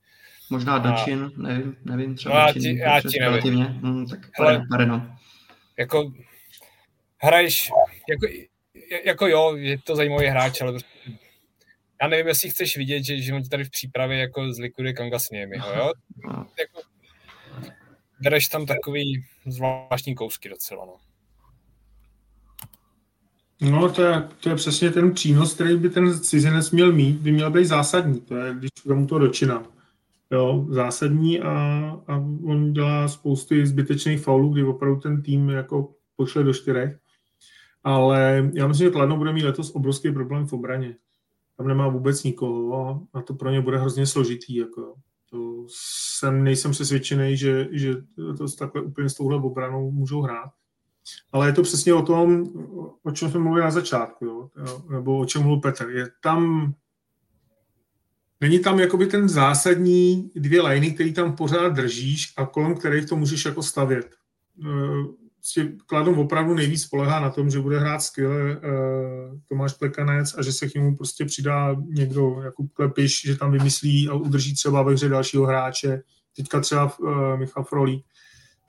Možná Dačin, nevím, nevím, třeba no, já ti, já ti nevím. Hmm, tak Hele, pare, no. Jako hraješ, jako, jako jo, je to zajímavý hráč, ale prostě já nevím, jestli chceš vidět, že, že on tady v přípravě jako zlikviduje Kangasniemi, jo? <laughs> No. Jako, bereš tam takový zvláštní kousky docela, no. No, to je, to je přesně ten přínos, který by ten cizinec měl mít, by měl být zásadní. To je, když tomu to dočinám. Jo, zásadní a, a on dělá spousty zbytečných faulů, kdy opravdu ten tým jako pošle do čtyřech. Ale já myslím, že Kladno bude mít letos obrovský problém v obraně. Tam nemá vůbec nikoho a to pro ně bude hrozně složitý. Jako. To jsem, nejsem přesvědčený, že, že to takhle úplně s touhle obranou můžou hrát. Ale je to přesně o tom, o čem jsme mluvili na začátku, jo? nebo o čem mluvil Petr. Je tam, není tam jakoby ten zásadní dvě liny, který tam pořád držíš a kolem kterých to můžeš jako stavět. Prostě Kladom opravdu nejvíc spolehá na tom, že bude hrát skvěle uh, Tomáš Plekanec a že se k němu prostě přidá někdo, jako Klepiš, že tam vymyslí a udrží třeba ve hře dalšího hráče. Teďka třeba uh, Michal Frolík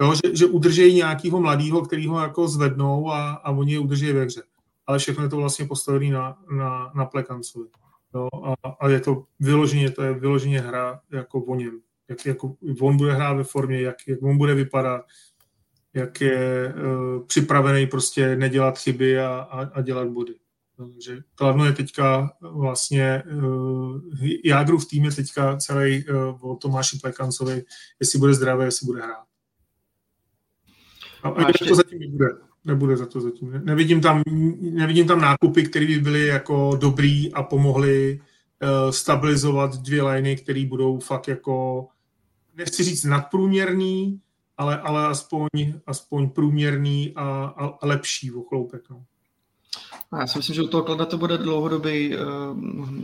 Jo, že, že udržejí nějakého mladého, který ho jako zvednou a, a oni je udrží ve hře. Ale všechno je to vlastně postavené na, na, na Plekancovi. Jo, a, a, je to vyloženě, to je vyloženě hra jako o něm. Jak, jako on bude hrát ve formě, jak, jak on bude vypadat, jak je uh, připravený prostě nedělat chyby a, a, a dělat body. Takže Kladno je teďka vlastně, uh, jádru v týmě teďka celý uh, o Tomáši Plekancovi, jestli bude zdravý, jestli bude hrát. A, a ještě... to zatím nebude. Nebude za to zatím. Nevidím tam, nevidím tam nákupy, které by byly jako dobrý a pomohly uh, stabilizovat dvě liney, které budou fakt jako, nechci říct nadprůměrný, ale, ale aspoň, aspoň průměrný a, a, a lepší o chloupek. No. Já si myslím, že u toho klada to bude dlouhodobě uh,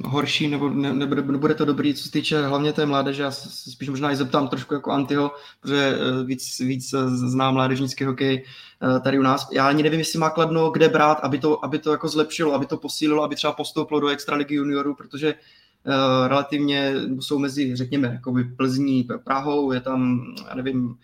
horší, nebo ne, nebude, nebude to dobrý, co se týče hlavně té mládeže. Já se spíš možná i zeptám trošku jako Antyho, protože uh, víc, víc znám mládežnický hokej uh, tady u nás. Já ani nevím, jestli má kladno kde brát, aby to, aby to jako zlepšilo, aby to posílilo, aby třeba postoupilo do extraligy juniorů, protože uh, relativně jsou mezi, řekněme, jakoby Plzní, Prahou, je tam, já nevím,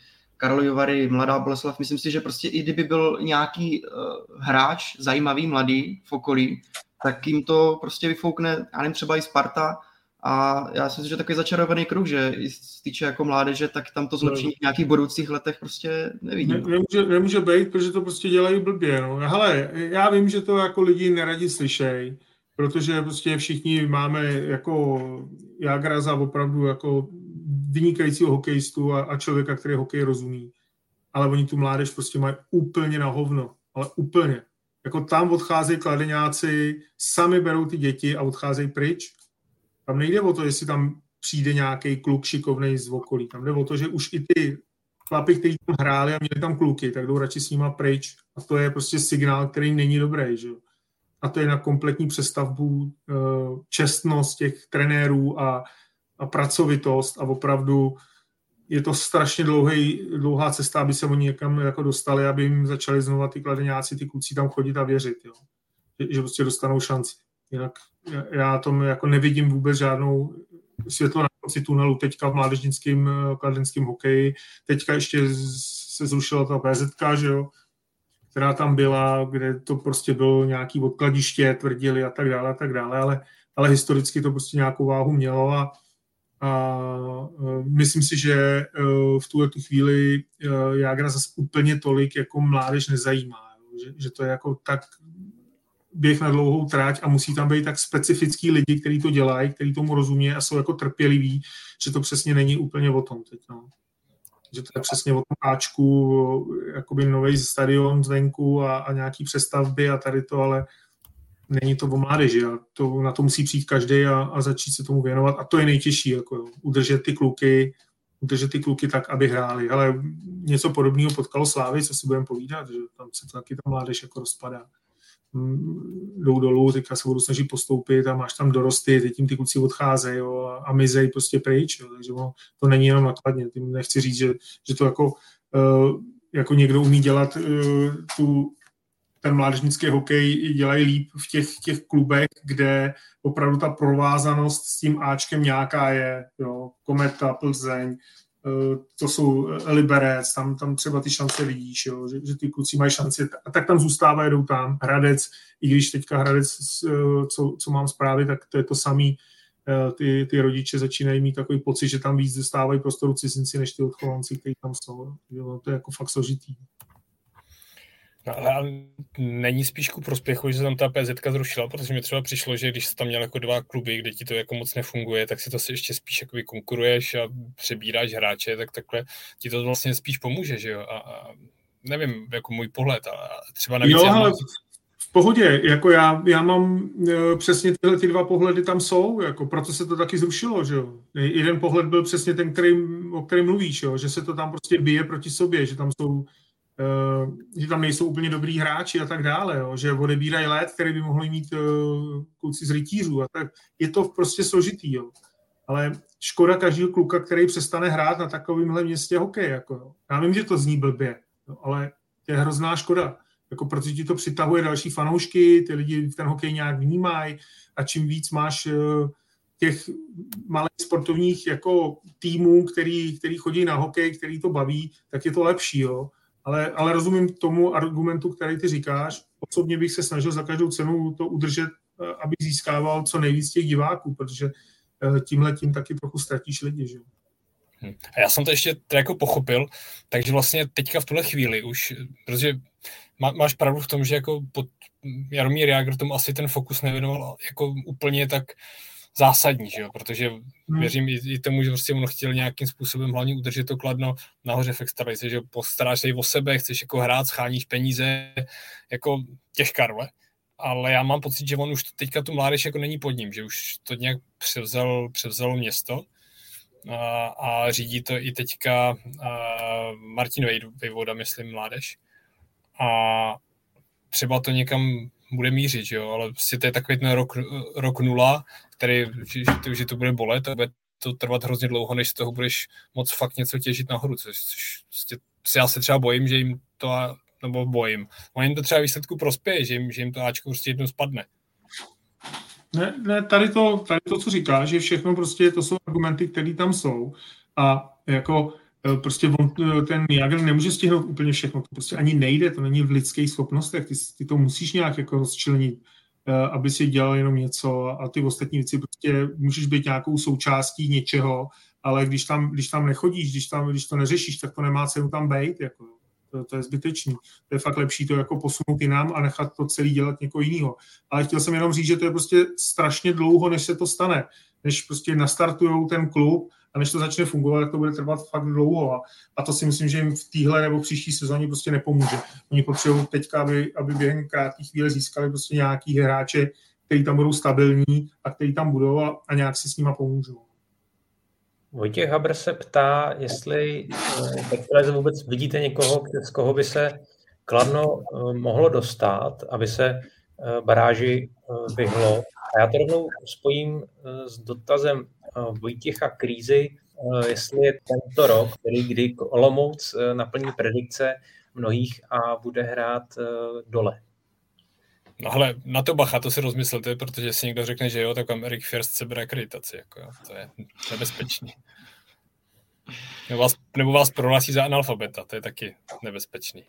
Karlovy Vary, Mladá Boleslav, myslím si, že prostě i kdyby byl nějaký uh, hráč zajímavý, mladý v okolí, tak jim to prostě vyfoukne, já nevím, třeba i Sparta, a já si myslím, že takový začarovaný kruh, že i z týče jako mládeže, tak tam to zlepšení v nějakých budoucích letech prostě nevidím. Ne, nemůže, nemůže být, protože to prostě dělají blbě. No. Hele, já vím, že to jako lidi neradi slyšejí, protože prostě všichni máme jako Jagra za opravdu jako vynikajícího hokejistu a, a člověka, který hokej rozumí. Ale oni tu mládež prostě mají úplně na hovno. Ale úplně. Jako tam odcházejí kladeňáci, sami berou ty děti a odcházejí pryč. Tam nejde o to, jestli tam přijde nějaký kluk šikovný z okolí. Tam jde o to, že už i ty chlapi, kteří tam hráli a měli tam kluky, tak jdou radši s nima pryč. A to je prostě signál, který není dobrý. Že? A to je na kompletní přestavbu eh, čestnost těch trenérů a a pracovitost a opravdu je to strašně dlouhý, dlouhá cesta, aby se oni někam jako dostali, aby jim začali znova ty kladeňáci, ty kluci tam chodit a věřit, jo. Že, že prostě dostanou šanci. Jinak já tomu jako nevidím vůbec žádnou světlo na konci tunelu teďka v mládežnickém kladenském hokeji. Teďka ještě se zrušila ta PZK, že jo, která tam byla, kde to prostě bylo nějaký odkladiště, tvrdili a tak dále a tak dále, ale, ale historicky to prostě nějakou váhu mělo a a e, myslím si, že e, v tuhle tu chvíli e, Jágra zase úplně tolik jako mládež nezajímá. Že, že to je jako tak běh na dlouhou tráť a musí tam být tak specifický lidi, kteří to dělají, kteří tomu rozumí a jsou jako trpěliví, že to přesně není úplně o tom teď. No. Že to je přesně o tom Ačku, jakoby nový stadion zvenku a, a nějaký přestavby a tady to, ale není to o mládeži a to, na to musí přijít každý a, a začít se tomu věnovat a to je nejtěžší, jako jo, udržet ty kluky, udržet ty kluky tak, aby hráli. Ale něco podobného potkalo Slávy, co si budeme povídat, že tam se to taky ta mládež jako rozpadá. Mm, jdou dolů, teďka se budou snažit postoupit a máš tam dorosty, teď tím ty kluci odcházejí jo, a, a mizej prostě pryč, jo, takže ono, to není jenom nakladně. Tím nechci říct, že, že to jako, uh, jako někdo umí dělat uh, tu ten mládežnický hokej dělají líp v těch, těch klubech, kde opravdu ta provázanost s tím Ačkem nějaká je. Jo. Kometa, Plzeň, eh, to jsou Liberec, tam, tam třeba ty šance vidíš, jo, že, že ty kluci mají šanci, a tak tam zůstávají, jdou tam. Hradec, i když teďka Hradec, eh, co, co mám zprávy, tak to je to samý, eh, ty, ty rodiče začínají mít takový pocit, že tam víc dostávají prostoru cizinci, než ty odchovanci, kteří tam jsou. Jo, to je jako fakt složitý. No, ale není spíš ku prospěchu, že se tam ta PZ zrušila, protože mi třeba přišlo, že když jsi tam měl jako dva kluby, kde ti to jako moc nefunguje, tak si to si ještě spíš jakoby konkuruješ a přebíráš hráče, tak takhle ti to vlastně spíš pomůže, že jo? A, a nevím, jako můj pohled, ale třeba navíc... Jo, ale v pohodě, jako já, já mám e, přesně tyhle ty dva pohledy tam jsou, jako proto se to taky zrušilo, že jo. Jeden pohled byl přesně ten, který, o kterém mluvíš, jo, že se to tam prostě bije proti sobě, že tam jsou že tam nejsou úplně dobrý hráči a tak dále, jo, že odebírají let, který by mohli mít uh, kluci z rytířů a tak. Je to prostě složitý, jo. Ale škoda každého kluka, který přestane hrát na takovémhle městě hokej. Jako, jo. Já vím, že to zní blbě, jo, ale je hrozná škoda. Jako, protože ti to přitahuje další fanoušky, ty lidi ten hokej nějak vnímají a čím víc máš uh, těch malých sportovních jako týmů, který, který chodí na hokej, který to baví, tak je to lepší, jo. Ale, ale rozumím tomu argumentu, který ty říkáš. Osobně bych se snažil za každou cenu to udržet, eh, aby získával co nejvíc těch diváků, protože eh, tímhle tím taky trochu ztratíš lidi, že. Hm. A já jsem to ještě jako pochopil, takže vlastně teďka v tuhle chvíli už, protože má, máš pravdu v tom, že jako pod Jaromír Jágr tomu asi ten fokus nevěnoval jako úplně tak zásadní, že jo? protože hmm. věřím i, i tomu, že prostě on chtěl nějakým způsobem hlavně udržet to kladno nahoře v extralize, že postaráš se i o sebe, chceš jako hrát, scháníš peníze, jako těžká role. Ale já mám pocit, že on už teďka tu mládež jako není pod ním, že už to nějak převzal, převzalo město a, a řídí to i teďka Martin Vejvoda, myslím, mládež. A třeba to někam bude mířit, jo, ale prostě to je takový ten rok, rok nula, který, že, že, to bude bolet a bude to trvat hrozně dlouho, než z toho budeš moc fakt něco těžit nahoru, což, což prostě, já se třeba bojím, že jim to, nebo bojím, a jim to třeba výsledku prospěje, že jim, že jim to Ačko prostě jednou spadne. Ne, ne tady, to, tady to, co říkáš, že všechno prostě, to jsou argumenty, které tam jsou. A jako e, prostě on, e, ten Jagr nemůže stihnout úplně všechno, to prostě ani nejde, to není v lidských schopnostech, ty, ty to musíš nějak jako rozčlenit, aby si dělal jenom něco a ty ostatní věci prostě můžeš být nějakou součástí něčeho, ale když tam, když tam nechodíš, když, tam, když to neřešíš, tak to nemá cenu tam být. Jako to, to je zbytečný. To je fakt lepší to jako posunout jinam a nechat to celý dělat někoho jiného. Ale chtěl jsem jenom říct, že to je prostě strašně dlouho, než se to stane. Než prostě nastartujou ten klub a než to začne fungovat, tak to bude trvat fakt dlouho. A, a to si myslím, že jim v téhle nebo příští sezóně prostě nepomůže. Oni potřebují teďka, aby, aby během krátké chvíle získali prostě nějaký hráče, který tam budou stabilní a který tam budou a, a nějak si s nima pomůžou. Vojtěch Haber se ptá, jestli v vůbec vidíte někoho, z koho by se Kladno eh, mohlo dostat, aby se eh, baráži eh, vyhlo. A já to rovnou spojím s dotazem Vojtěcha Krízy, jestli je tento rok, který kdy Olomouc naplní predikce mnohých a bude hrát dole. No ale na to bacha, to si rozmyslete, protože si někdo řekne, že jo, tak Amerik First se bere akreditaci, jako jo. to je nebezpečný. Nebo vás, nebo vás prohlásí za analfabeta, to je taky nebezpečný.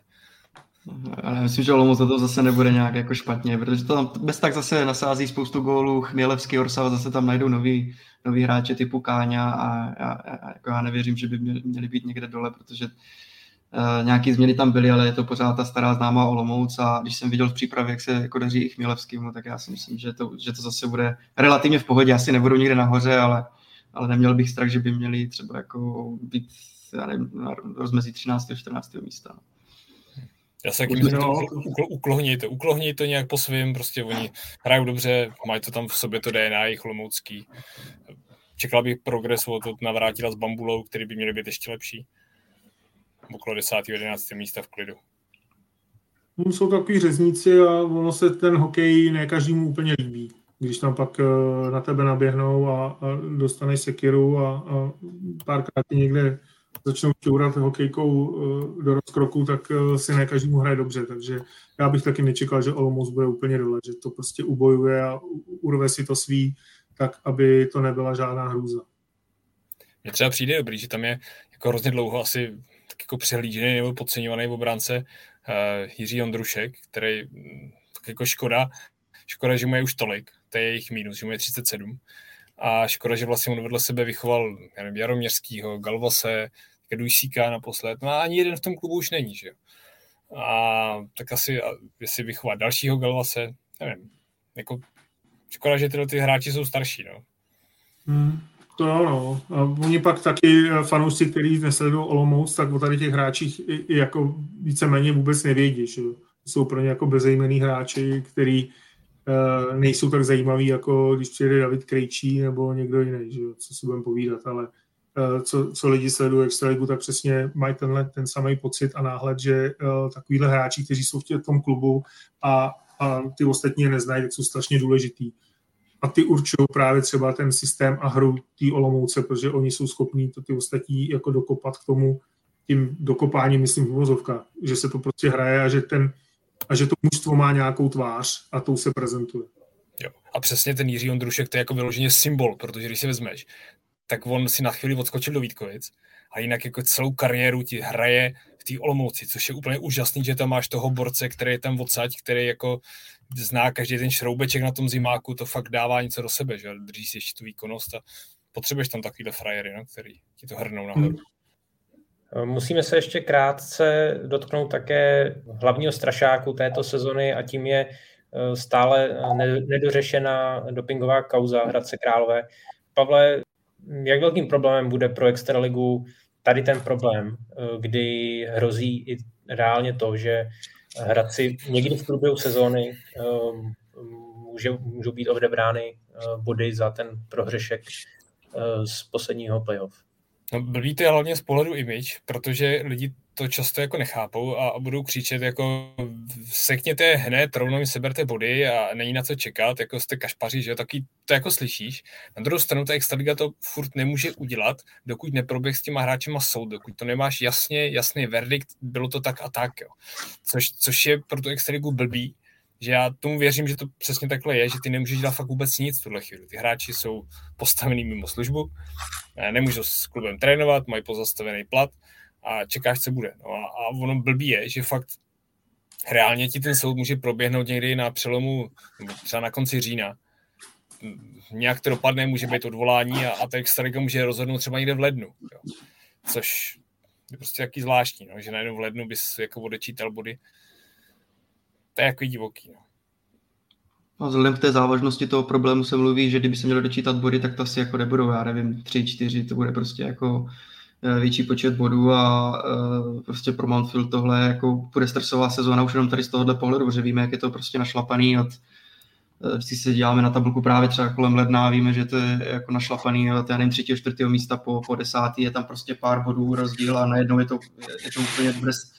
Ale myslím, že Olomouc to zase nebude nějak jako špatně, protože to tam bez tak zase nasází spoustu gólů, Chmělevský, Orsava zase tam najdou nový, nový hráče typu Káňa a já, jako já nevěřím, že by měli, být někde dole, protože uh, nějaký změny tam byly, ale je to pořád ta stará známá Olomouc a když jsem viděl v přípravě, jak se jako daří i Chmělevskýmu, tak já si myslím, že to, že to zase bude relativně v pohodě, asi nebudou někde nahoře, ale, ale neměl bych strach, že by měli třeba jako být já nevím, rozmezí 13. a 14. místa. No. Já se taky myslím, uklohněj to, uklohněj to nějak po svým, prostě oni hrajou dobře, mají to tam v sobě to DNA jejich lomoucký. Čekal bych progres od navrátila s Bambulou, který by měly být ještě lepší. Okolo 10. 11. místa v klidu. No, jsou takový řezníci a ono se ten hokej ne každému úplně líbí. Když tam pak eh, na tebe naběhnou a, a dostaneš sekiru a, a párkrát někde začnou čourat hokejkou eh, do rozkroku, tak eh, si ne každému hraje dobře, takže já bych taky nečekal, že Olomouc bude úplně dole, že to prostě ubojuje a urve si to svý, tak aby to nebyla žádná hrůza. Mně třeba přijde dobrý, že tam je jako hrozně dlouho asi tak jako přehlížený nebo podceňovaný v obránce uh, Jiří Ondrušek, který mm, tak jako škoda, škoda, že mu je už tolik, to je jejich mínus, že mu je 37, a škoda, že vlastně on vedle sebe vychoval nevím, Jaroměřskýho, Galvase, Dujsíka naposled. No a ani jeden v tom klubu už není, že jo. A tak asi, jestli vychovat dalšího Galvase, nevím. Jako, škoda, že tyhle ty hráči jsou starší, no. Hmm, to ano. A oni pak taky eh, fanoušci, kteří nesledují Olomouc, tak o tady těch hráčích i, i jako víceméně vůbec nevědí, že Jsou pro ně jako bezejmený hráči, který uh, nejsou tak zajímaví, jako když přijede David Krejčí nebo někdo jiný, že co si budeme povídat, ale co, co lidi sledují Extraligu, tak přesně mají tenhle, ten samý pocit a náhled, že uh, takovýhle hráči, kteří jsou v tom klubu a, a ty ostatní je neznají, tak jsou strašně důležitý. A ty určují právě třeba ten systém a hru té Olomouce, protože oni jsou schopní to ty ostatní jako dokopat k tomu, tím dokopáním, myslím, v že se to prostě hraje a že ten a že to mužstvo má nějakou tvář a tou se prezentuje. Jo. A přesně ten Jiří Ondrušek, to je jako vyloženě symbol, protože když si vezmeš, tak on si na chvíli odskočil do Vítkovic a jinak jako celou kariéru ti hraje v té Olomouci, což je úplně úžasný, že tam máš toho borce, který je tam odsaď, který jako zná každý ten šroubeček na tom zimáku, to fakt dává něco do sebe, že drží si ještě tu výkonnost a potřebuješ tam takovýhle frajery, no, který ti to hrnou nahoru. Hmm. Musíme se ještě krátce dotknout také hlavního strašáku této sezony a tím je eh, stále nedořešená dopingová kauza Hradce Králové. Pavle, jak velkým problémem bude pro Extraligu tady ten problém, eh, kdy hrozí i reálně to, že Hradci někdy v průběhu sezóny eh, může, můžou být odebrány body za ten prohřešek z posledního playoff. No, blbý to je hlavně z pohledu image, protože lidi to často jako nechápou a, budou křičet jako sekněte hned, rovnou mi seberte body a není na co čekat, jako jste kašpaři, že taky to jako slyšíš. Na druhou stranu ta Extraliga to furt nemůže udělat, dokud neproběh s těma hráčema soud, dokud to nemáš jasně, jasný verdikt, bylo to tak a tak, jo. Což, což je pro tu Extraligu blbý, že já tomu věřím, že to přesně takhle je, že ty nemůžeš dělat fakt vůbec nic v tuhle chvíli. Ty hráči jsou postavený mimo službu, nemůžou s klubem trénovat, mají pozastavený plat a čekáš, co bude. No a, a ono blbý je, že fakt reálně ti ten soud může proběhnout někdy na přelomu, třeba na konci října. Nějak to dopadne, může být odvolání a, a ta extraliga může rozhodnout třeba někde v lednu. Jo. Což je prostě taky zvláštní, no, že najednou v lednu bys jako odečítal body to je jako divoký. No. A vzhledem k té závažnosti toho problému se mluví, že kdyby se mělo dočítat body, tak to asi jako nebudou, já nevím, tři, čtyři, to bude prostě jako eh, větší počet bodů a uh, prostě pro Mountfield tohle jako bude stresová sezóna už jenom tady z tohohle pohledu, protože víme, jak je to prostě našlapaný od když se děláme na tabulku právě třeba kolem ledna, víme, že to je jako našlapaný od já nevím, třetího, čtvrtého místa po, po desátý, je tam prostě pár bodů rozdíl a najednou je to, je to úplně bez,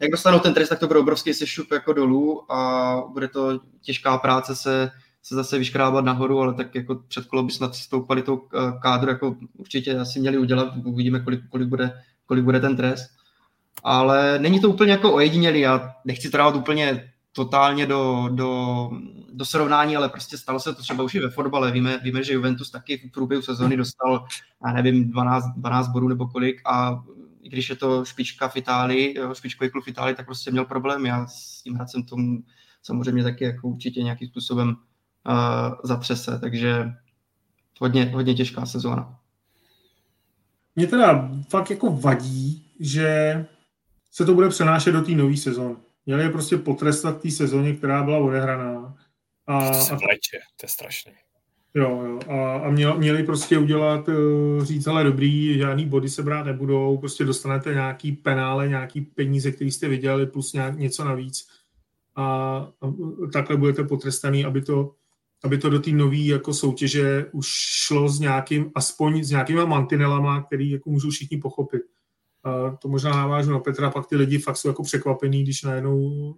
jak dostanou ten trest, tak to bude obrovský sešup jako dolů a bude to těžká práce se, se zase vyškrábat nahoru, ale tak jako před kolo by snad stoupali tou eh, kádru, jako určitě asi měli udělat, uvidíme, kolik, kolik, bude, kolik bude ten trest. Ale není to úplně jako ojedinělý, já nechci to úplně totálně do, do, do srovnání, ale prostě stalo se to třeba už i ve fotbale. Víme, víme, že Juventus taky v průběhu sezóny dostal, já nevím, 12, 12 bodů nebo kolik a i když je to špička v Itálii, špičkový klub v Itálii, tak prostě měl problém. Já s tím Hradcem tomu samozřejmě taky jako určitě nějakým způsobem uh, zatřese, takže hodně, hodně těžká sezóna. Mě teda fakt jako vadí, že se to bude přenášet do té nové sezóny. Měli je prostě potrestat té sezóně, která byla odehraná. A, to se vleče, to je strašné. Jo, jo. A, a měl, měli prostě udělat, uh, říct, ale dobrý, žádný body se brát nebudou, prostě dostanete nějaký penále, nějaký peníze, který jste vydělali, plus nějak, něco navíc. A, a takhle budete potrestaný, aby to, aby to do té nové jako soutěže už šlo s nějakým, aspoň s nějakýma mantinelama, který jako můžou všichni pochopit. A to možná navážu na Petra, pak ty lidi fakt jsou jako překvapení, když najednou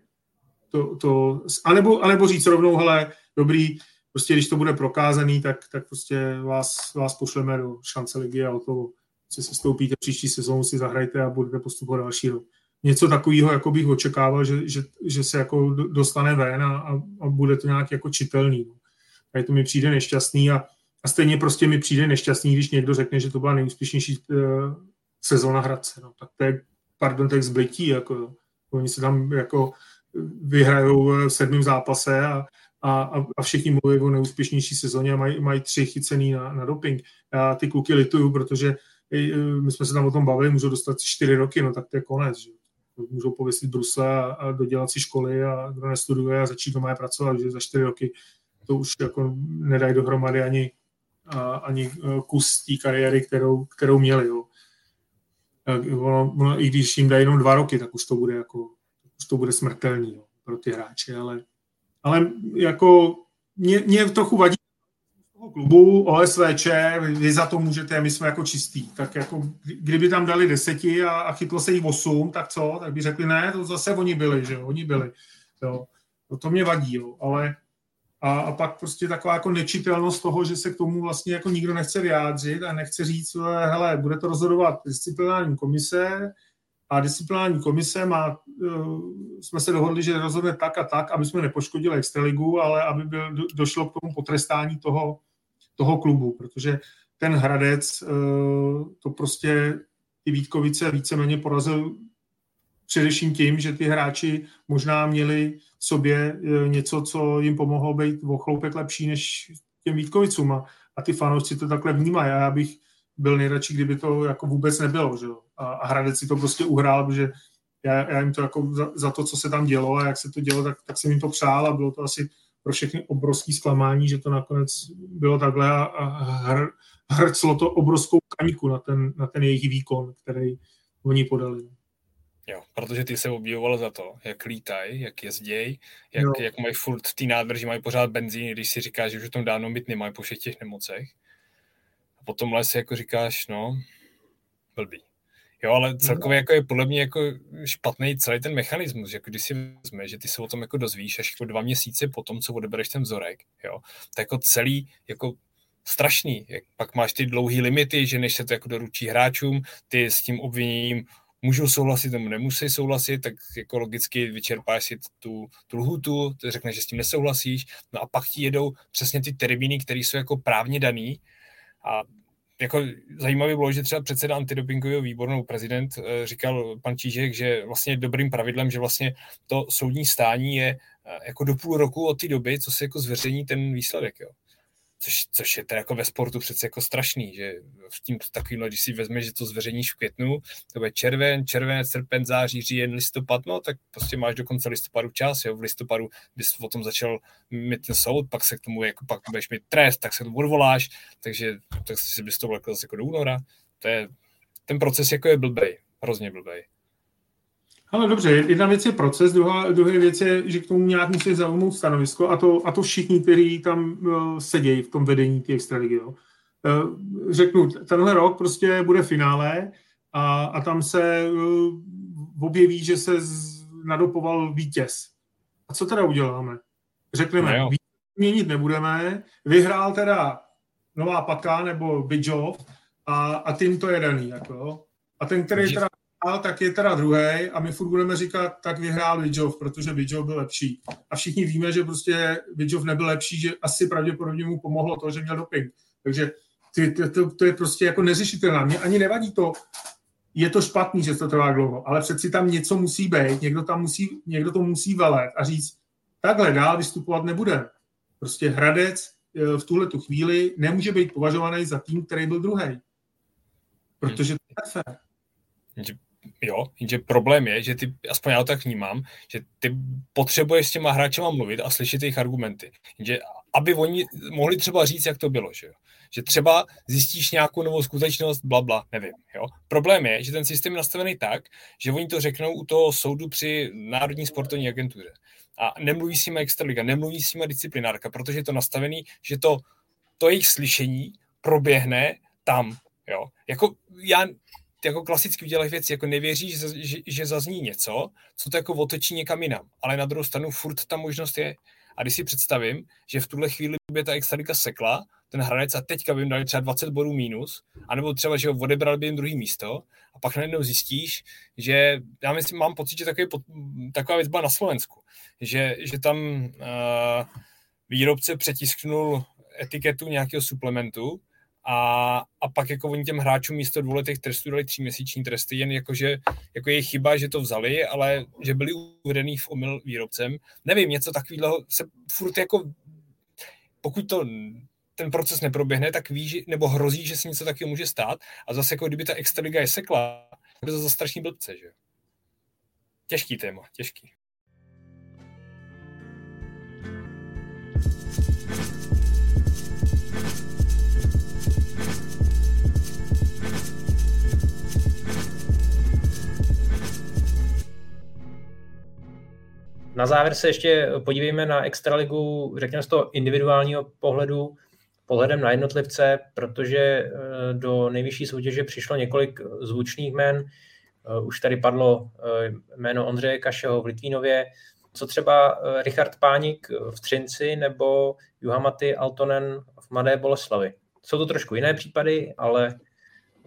to, to anebo, anebo říct rovnou, hele, dobrý, prostě když to bude prokázaný, tak, tak prostě vás, vás pošleme do šance ligy a o to si se stoupíte příští sezónu, si zahrajte a budete postupovat další rok. Něco takového, jako bych očekával, že, že, že se jako dostane ven a, a, a bude to nějak jako čitelný. No. Tady to mi přijde nešťastný a, a stejně prostě mi přijde nešťastný, když někdo řekne, že to byla nejúspěšnější uh, sezóna Hradce. No. Tak to je, pardon, tak zblití. Jako, oni se tam jako vyhrajou v sedmém zápase a, a, a všichni mluví o neúspěšnější sezóně a mají, mají tři chycený na, na doping. Já ty kluky lituju, protože e, my jsme se tam o tom bavili, můžou dostat čtyři roky, no tak to je konec. Že? Můžou pověsit brusle a, a dodělat si školy a kdo nestuduje a začít doma pracovat, že za čtyři roky to už jako nedají dohromady ani, a, ani e, kus té kariéry, kterou, kterou měli. Jo. Ono, ono, I když jim dají jenom dva roky, tak už to bude jako, už to bude smrtelný jo, pro ty hráče, ale ale jako mě, mě trochu vadí toho klubu, OSVČ, vy za to můžete, my jsme jako čistý. Tak jako, kdyby tam dali deseti a, a chytlo se jich osm, tak co? Tak by řekli, ne, to zase oni byli, že jo, oni byli. Jo. No to mě vadí, jo. ale a, a pak prostě taková jako nečitelnost toho, že se k tomu vlastně jako nikdo nechce vyjádřit a nechce říct, hele, bude to rozhodovat disciplinární komise, a disciplinární komise má, uh, jsme se dohodli, že rozhodne tak a tak, aby jsme nepoškodili extraligu, ale aby byl, došlo k tomu potrestání toho, toho klubu, protože ten Hradec uh, to prostě ty Vítkovice víceméně porazil především tím, že ty hráči možná měli v sobě uh, něco, co jim pomohlo být o chloupek lepší než těm Vítkovicům a, a ty fanoušci to takhle vnímají. Já bych byl nejradši, kdyby to jako vůbec nebylo. Že? A, a Hradec si to prostě uhrál, protože já, já jim to jako za, za, to, co se tam dělo a jak se to dělo, tak, tak jsem jim to přál a bylo to asi pro všechny obrovský zklamání, že to nakonec bylo takhle a, a hr, hrclo to obrovskou kaníku na ten, na ten jejich výkon, který oni podali. Jo, protože ty se obdivoval za to, jak lítají, jak jezdějí, jak, jak mají furt v té nádrži, mají pořád benzín, když si říkáš, že už tam dávno být nemají po všech těch nemocech. A potom si jako říkáš, no, blbý. Jo, ale celkově jako je podle mě jako špatný celý ten mechanismus, že jako když si vezme, že ty se o tom jako dozvíš až jako dva měsíce po tom, co odebereš ten vzorek, jo, tak jako celý jako strašný. Jak pak máš ty dlouhé limity, že než se to jako doručí hráčům, ty s tím obviněním můžou souhlasit nebo nemusí souhlasit, tak jako logicky vyčerpáš si tu, tu lhutu, řekneš, že s tím nesouhlasíš, no a pak ti jedou přesně ty termíny, které jsou jako právně daný a jako zajímavé bylo, že třeba předseda antidopingového výboru prezident eh, říkal pan Čížek, že vlastně dobrým pravidlem, že vlastně to soudní stání je eh, jako do půl roku od té doby, co se jako zveřejní ten výsledek. Jo což, což je to jako ve sportu přece jako strašný, že v tím takovým, když si vezmeš, že to zveřejníš v květnu, to bude červen, červen, srpen, září, říjen, listopad, no tak prostě máš do konce listopadu čas, jo, v listopadu bys o tom začal mít ten soud, pak se k tomu, jako pak budeš mít trest, tak se to odvoláš, takže tak si bys to vlekl zase jako do února, to je, ten proces jako je blbej, hrozně blbej. Ale dobře, jedna věc je proces, druhá, druhá věc je, že k tomu nějak musí zaujmout stanovisko a to, a to všichni, kteří tam uh, sedějí v tom vedení té extraligy. Uh, řeknu, tenhle rok prostě bude finále a, a tam se uh, objeví, že se z, nadopoval vítěz. A co teda uděláme? Řekneme, no měnit nebudeme, vyhrál teda Nová Paka nebo Bidžov a, a tím to je daný. Jako. A ten, který teda a tak je teda druhý a my furt budeme říkat, tak vyhrál Vidžov, protože Vidžov byl lepší. A všichni víme, že prostě Vidžov nebyl lepší, že asi pravděpodobně mu pomohlo to, že měl doping. Takže ty, ty, to, to, je prostě jako neřešitelné. Mě ani nevadí to, je to špatný, že to trvá dlouho, ale přeci tam něco musí být, někdo, tam musí, někdo to musí velet a říct, takhle dál vystupovat nebude. Prostě Hradec e, v tuhle tu chvíli nemůže být považovaný za tým, který byl druhý. Protože to je fér. Jo, jenže problém je, že ty, aspoň já to tak vnímám, že ty potřebuješ s těma hráčema mluvit a slyšet jejich argumenty. Jenže aby oni mohli třeba říct, jak to bylo, že jo. Že třeba zjistíš nějakou novou skutečnost, bla, bla, nevím. Jo? Problém je, že ten systém je nastavený tak, že oni to řeknou u toho soudu při Národní sportovní agentuře. A nemluví s nimi extraliga, nemluví s nimi disciplinárka, protože je to nastavený, že to, to jejich slyšení proběhne tam. Jo? Jako já jako klasicky udělají věci, jako nevěříš, že, že, že zazní něco, co to jako otočí někam jinam. Ale na druhou stranu furt ta možnost je. A když si představím, že v tuhle chvíli by ta extralika sekla, ten hranec a teďka by jim dali třeba 20 bodů minus, anebo třeba, že ho odebral by jim druhý místo a pak najednou zjistíš, že já myslím, mám pocit, že takový, taková věc byla na Slovensku, že, že tam uh, výrobce přetisknul etiketu nějakého suplementu a, a pak jako oni těm hráčům místo dvouletých trestů dali tříměsíční tresty, jen jako, že, jako je chyba, že to vzali, ale že byli uvedený v omyl výrobcem. Nevím, něco takového se furt jako, pokud to ten proces neproběhne, tak ví, nebo hrozí, že se něco takového může stát a zase jako kdyby ta extraliga je sekla, by to za strašný blbce, že Těžký téma, těžký. Na závěr se ještě podívejme na Extraligu, řekněme z toho individuálního pohledu, pohledem na jednotlivce, protože eh, do nejvyšší soutěže přišlo několik zvučných jmen. Eh, už tady padlo eh, jméno Ondřeje Kašeho v Litvínově, co třeba Richard Pánik v Třinci nebo Juhamaty Altonen v Mladé Boleslavi. Jsou to trošku jiné případy, ale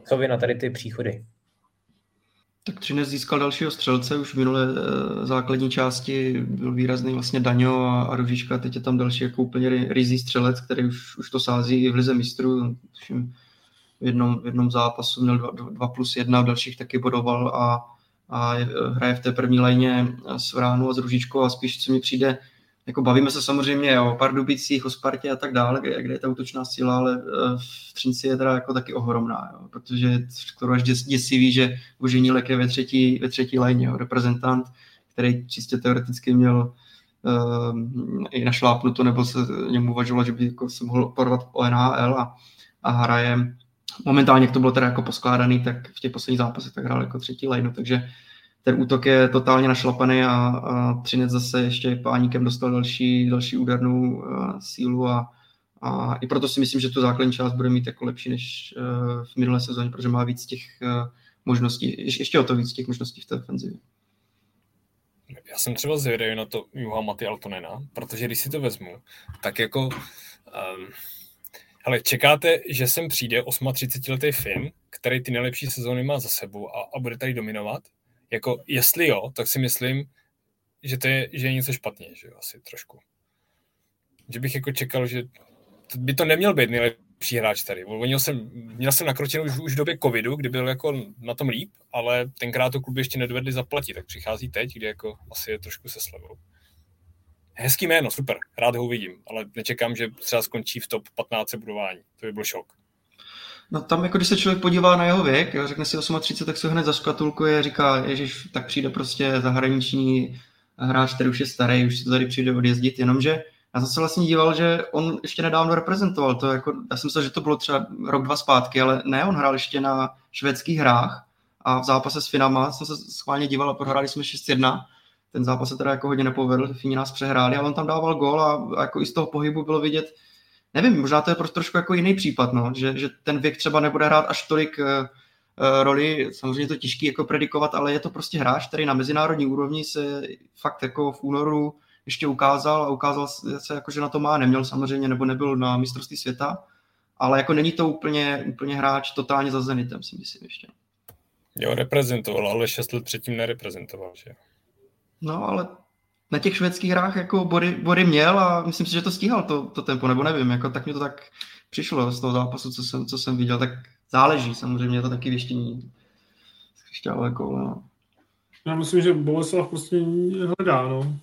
co vy na tady ty příchody? Tak Třinec získal dalšího střelce, už v minulé e, základní části byl výrazný vlastně Daňo a, a Ružička, teď je tam další jako úplně rizí střelec, který už, už to sází i v lize mistrů. V jednom, v jednom zápasu měl 2 plus 1, v dalších taky bodoval a, a hraje v té první lajně s Vránu a s Ružičkou a spíš, co mi přijde, jako bavíme se samozřejmě o Pardubicích, o Spartě a tak dále, kde, kde je ta útočná síla, ale eh, v Třinci je teda jako taky ohromná, jo, protože skoro až děs, děsivý, že Boženílek je ve třetí, ve třetí lajně, jo, reprezentant, který čistě teoreticky měl uh, i našlápnuto, nebo se němu uvažovalo, že by jako se mohl porvat o NHL a, a hraje. Momentálně, jak to bylo teda jako poskládaný, tak v těch posledních zápasech tak hrál jako třetí lajnu, takže ten útok je totálně našlapaný a, a Třinec zase ještě páníkem dostal další, další údernou uh, sílu a, a i proto si myslím, že tu základní část bude mít jako lepší než uh, v minulé sezóně, protože má víc těch uh, možností, Je, ještě o to víc těch možností v té ofenzivě. Já jsem třeba zvědavý na to Juha Maty Altonena, protože když si to vezmu, tak jako um, ale čekáte, že sem přijde 38-letý Finn, který ty nejlepší sezóny má za sebou a, a bude tady dominovat? Jako, jestli jo, tak si myslím, že, to je, že je něco špatně, že jo, asi trošku. Že bych jako čekal, že by to neměl být nejlepší hráč tady. Měl jsem, měl jsem nakročenou už, už v době covidu, kdy byl jako na tom líp, ale tenkrát to kluby ještě nedovedli zaplatit, tak přichází teď, kdy jako asi je trošku se slevou. Hezký jméno, super, rád ho uvidím, ale nečekám, že třeba skončí v top 15 budování. To by byl šok. No tam, jako když se člověk podívá na jeho věk, jo, řekne si 38, tak se hned zaškatulkuje, říká, ježiš, tak přijde prostě zahraniční hráč, který už je starý, už to tady přijde odjezdit, jenomže já jsem se vlastně díval, že on ještě nedávno reprezentoval, to jako, já jsem myslel, že to bylo třeba rok, dva zpátky, ale ne, on hrál ještě na švédských hrách a v zápase s Finama jsem se schválně díval a prohráli jsme 6-1, ten zápas se teda jako hodně nepovedl, Fini nás přehráli, ale on tam dával gol a, a jako i z toho pohybu bylo vidět, nevím, možná to je prostě trošku jako jiný případ, no, že, že ten věk třeba nebude hrát až tolik uh, uh, roli, samozřejmě to těžké jako predikovat, ale je to prostě hráč, který na mezinárodní úrovni se fakt jako v únoru ještě ukázal a ukázal se jako, že na to má, neměl samozřejmě, nebo nebyl na mistrovství světa, ale jako není to úplně, úplně hráč totálně za Zenitem, si myslím ještě. Jo, reprezentoval, ale šest let předtím nereprezentoval, že No, ale na těch švédských hrách jako body, body měl a myslím si, že to stíhal to, to tempo, nebo nevím, jako tak mi to tak přišlo z toho zápasu, co jsem, co jsem viděl, tak záleží, samozřejmě to taky věštění z křišťálové koule, no. Já myslím, že Boleslav prostě hledá, no.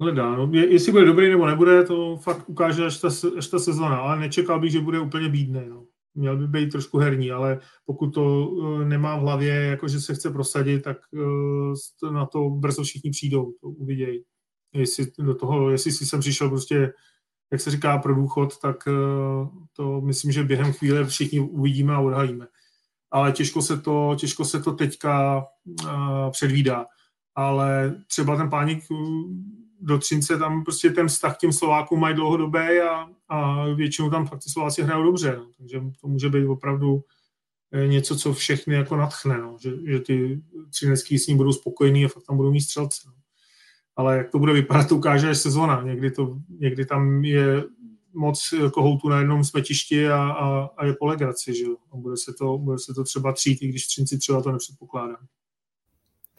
Hledá, no. Je, jestli bude dobrý nebo nebude, to fakt ukáže až ta, až ta sezona, ale nečekal bych, že bude úplně bídný, no měl by být trošku herní, ale pokud to eh, nemá v hlavě, jako že se chce prosadit, tak eh, na to brzo všichni přijdou, to uvidějí. Jestli do toho, jestli si jsem přišel prostě, jak se říká, pro důchod, tak eh, to myslím, že během chvíle všichni uvidíme a odhalíme. Ale těžko se to, těžko se to teďka předvídá. Ale třeba ten pánik do Třince tam prostě ten vztah k těm Slovákům mají dlouhodobý a, a většinou tam fakt Slováci hrajou dobře. No. Takže to může být opravdu eh, něco, co všechny jako natchne, no. že, že ty třinecký s ním budou spokojení a fakt tam budou mít střelce. No. Ale jak to bude vypadat, to ukáže až sezona. Někdy, to, někdy tam je moc kohoutů na jednom smetišti a, a, a je po legraci, že jo. A bude se, to, bude se to třeba třít, i když Třinci třeba to nepředpokládám.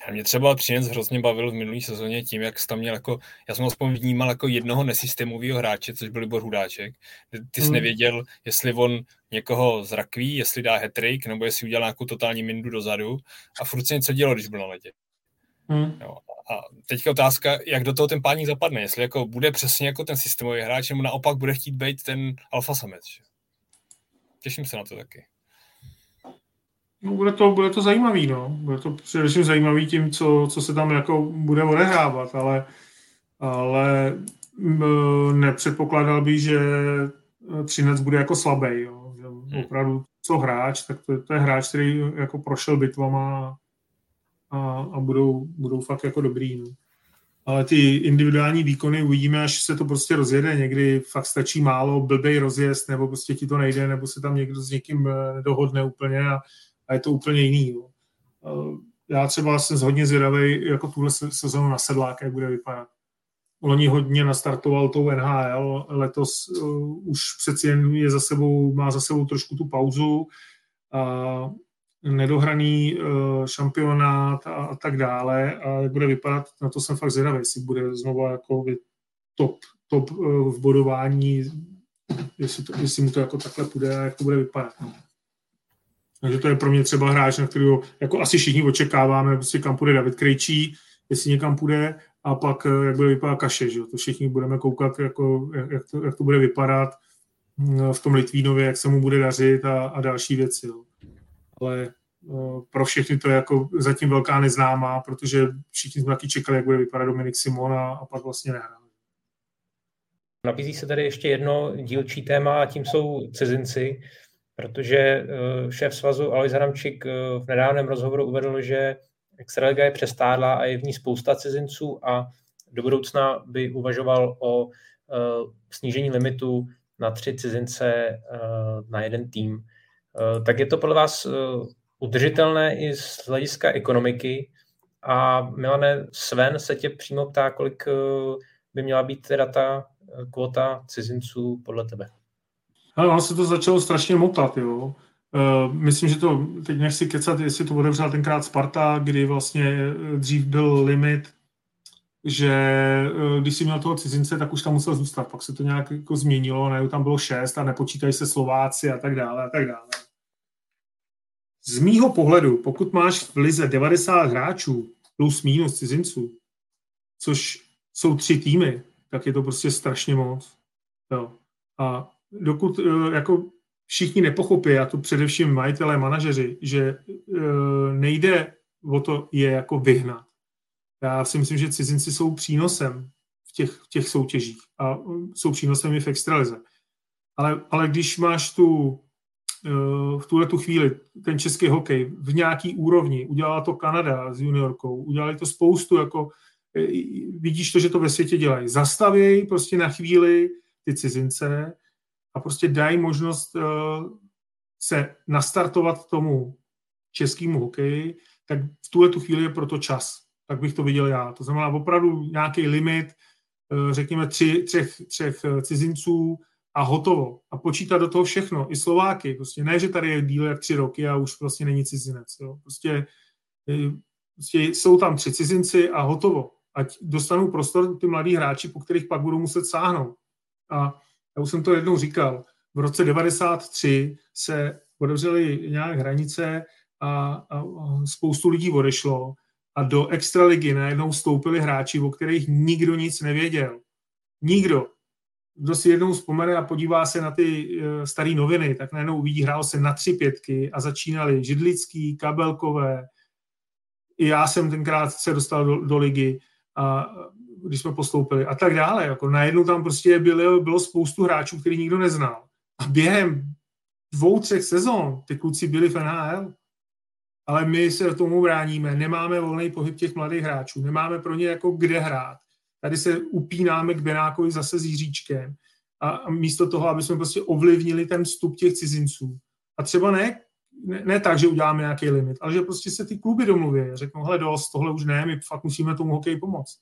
A mě třeba Třinec hrozně bavil v minulé sezóně tím, jak jsi tam měl jako, já jsem aspoň vnímal jako jednoho nesystémového hráče, což byl Libor Hudáček. Ty jsi hmm. nevěděl, jestli on někoho zrakví, jestli dá hetrik, nebo jestli udělá nějakou totální mindu dozadu a furt se něco dělo, když byl na ledě. Hmm. Jo. A teďka otázka, jak do toho ten páník zapadne, jestli jako bude přesně jako ten systémový hráč, nebo naopak bude chtít být ten alfa samec. Těším se na to taky. No, bude to, bude to zajímavý, no. Bude to především zajímavý tím, co, co se tam jako bude odehrávat, ale, ale nepředpokládal bych, že Třinec bude jako slabý, jo. Že hmm. opravdu co hráč, tak to, to je hráč, který jako prošel bitvama a, a budou, budou fakt jako dobrý, no. Ale ty individuální výkony uvidíme, až se to prostě rozjede. Někdy fakt stačí málo, blbej rozjezd, nebo prostě ti to nejde, nebo se tam někdo s někým eh, nedohodne úplně a, a je to úplně jiný. Jo. Já třeba jsem hodně zvědavý jako tuhle sezónu na sedlák, jak bude vypadat. Loni hodně nastartoval tou NHL, letos uh, už přeci jen je za sebou, má za sebou trošku tu pauzu. A nedohraný uh, šampionát a, a tak dále a jak bude vypadat, na to jsem fakt zvědavý, jestli bude znovu jako top, top uh, v bodování, jestli, to, jestli mu to jako takhle půjde a jak to bude vypadat. No. Takže to je pro mě třeba hráč, na kterého jako asi všichni očekáváme, prostě kam půjde David Krejčí, jestli někam půjde, a pak eh, jak bude vypadat kaše, že To všichni budeme koukat, jako, jak, to, jak to bude vypadat mm, v tom Litvínově, jak se mu bude dařit a, a další věci. Jo. Ale uh, pro všechny to je jako zatím velká neznámá, protože všichni jsme taky čekali, jak bude vypadat Dominik Simon a, a pak vlastně nehrál. Nabízí se tady ještě jedno dílčí téma a tím jsou cizinci, protože eh, šéf svazu Alois Haramčík v nedávném rozhovoru uvedl, že Extraliga je přestádla a je v ní spousta cizinců a do budoucna by uvažoval o uh, snížení limitu na tři cizince na jeden tým. Tak je to podle vás udržitelné i z hlediska ekonomiky? A Milane, Sven se tě přímo ptá, kolik by měla být teda ta kvota cizinců podle tebe? Ale se to začalo strašně motat, jo. Uh, myslím, že to, teď nechci kecat, jestli to otevřela tenkrát Sparta, kdy vlastně eh, dřív byl limit, že uh, když si měl toho cizince, tak už tam musel zůstat. Pak se to nějak jako změnilo, ne, tam bylo šest a nepočítají se Slováci a tak dále a tak dále. Z mýho pohledu, pokud máš v lize 90 hráčů plus minus cizinců, což jsou tři týmy, tak je to prostě strašně moc. Jo. A dokud jako všichni nepochopí, a to především majitelé, manažeři, že e, nejde o to je jako vyhnat. Já si myslím, že cizinci jsou přínosem v těch, v těch soutěžích a jsou přínosem i v extralize. Ale, ale když máš tu e, v tuhle tu chvíli ten český hokej v nějaký úrovni, udělala to Kanada s juniorkou, udělali to spoustu, jako vidíš to, že to ve světě dělají. Zastavějí prostě na chvíli ty cizince, a prostě dají možnost uh, se nastartovat tomu českému hokeji, tak v tuhle tu chvíli je proto čas. Tak bych to viděl já. To znamená opravdu nějaký limit, uh, řekněme tři, třech, třech eh, cizinců a hotovo. A počítat do toho všechno, i Slováky. Prostě ne, že tady je díl jak tři roky a už vlastně není cizinec. Jo. Prostě, prostě jsou tam tři cizinci a hotovo. Ať dostanou prostor ty mladí hráči, po kterých pak budou muset sáhnout. A já už jsem to jednou říkal, v roce 93 se otevřely nějak hranice a, a, spoustu lidí odešlo a do extraligy najednou vstoupili hráči, o kterých nikdo nic nevěděl. Nikdo. Kdo si jednou vzpomene a podívá se na ty uh, staré noviny, tak najednou uvidí, hrál se na tři pětky a začínali Židlický, Kabelkové. I já jsem tenkrát se dostal do, do ligy a když jsme postoupili a tak dále. Jako najednou tam prostě bylo, bylo spoustu hráčů, který nikdo neznal. A během dvou, třech sezon ty kluci byli v NHL. Ale my se tomu bráníme, nemáme volný pohyb těch mladých hráčů, nemáme pro ně jako kde hrát. Tady se upínáme k Benákovi zase s Jiříčkem a, místo toho, aby jsme prostě ovlivnili ten vstup těch cizinců. A třeba ne, ne, ne tak, že uděláme nějaký limit, ale že prostě se ty kluby domluví řeknou, hele dost, tohle už ne, my fakt musíme tomu hokeji pomoct.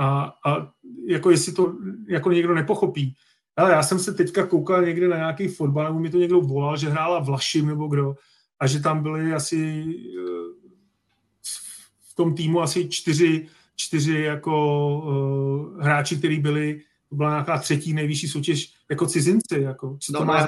A, a jako jestli to jako někdo nepochopí. Ale já jsem se teďka koukal někde na nějaký fotbal, nebo mi to někdo volal, že hrála Vlašim nebo kdo, a že tam byli asi eh, v tom týmu asi čtyři, čtyři jako uh, hráči, kteří byli, to byla nějaká třetí nejvyšší soutěž jako cizinci. Jako, co no, to má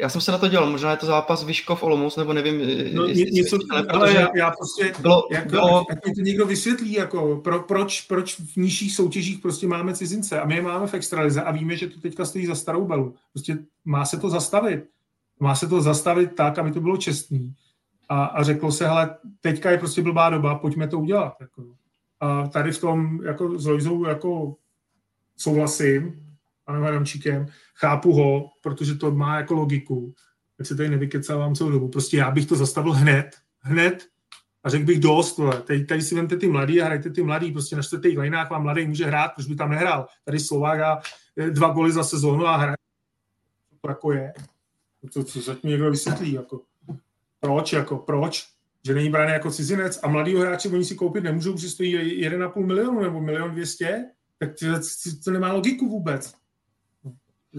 já jsem se na to dělal, možná je to zápas Vyškov Olomouc, nebo nevím. No, jestli, něco, ale, ale já, já prostě, bylo, jak, bylo... jak to někdo vysvětlí, jako, pro, proč, proč v nižších soutěžích prostě máme cizince a my je máme v extralize a víme, že to teďka stojí za starou belu. Prostě má se to zastavit. Má se to zastavit tak, aby to bylo čestný. A, a řeklo se, hele, teďka je prostě blbá doba, pojďme to udělat. Jako. A tady v tom jako s Lojzou jako souhlasím, panem Adamčíkem, chápu ho, protože to má jako logiku, tak se tady nevykecávám celou dobu. Prostě já bych to zastavil hned, hned a řekl bych dost, vole. Tady, tady si vemte ty mladý a hrajte ty mladý, prostě na čtvrtých lejnách vám mladý může hrát, proč by tam nehrál. Tady Slovák a eh, dva goly za sezónu a hraje. To jako je. To, co zatím někdo vysvětlí, jako. Proč, jako, proč? Že není braný jako cizinec a mladý hráči oni si koupit nemůžou, protože stojí 1,5 milionu nebo milion 200, tak to, to nemá logiku vůbec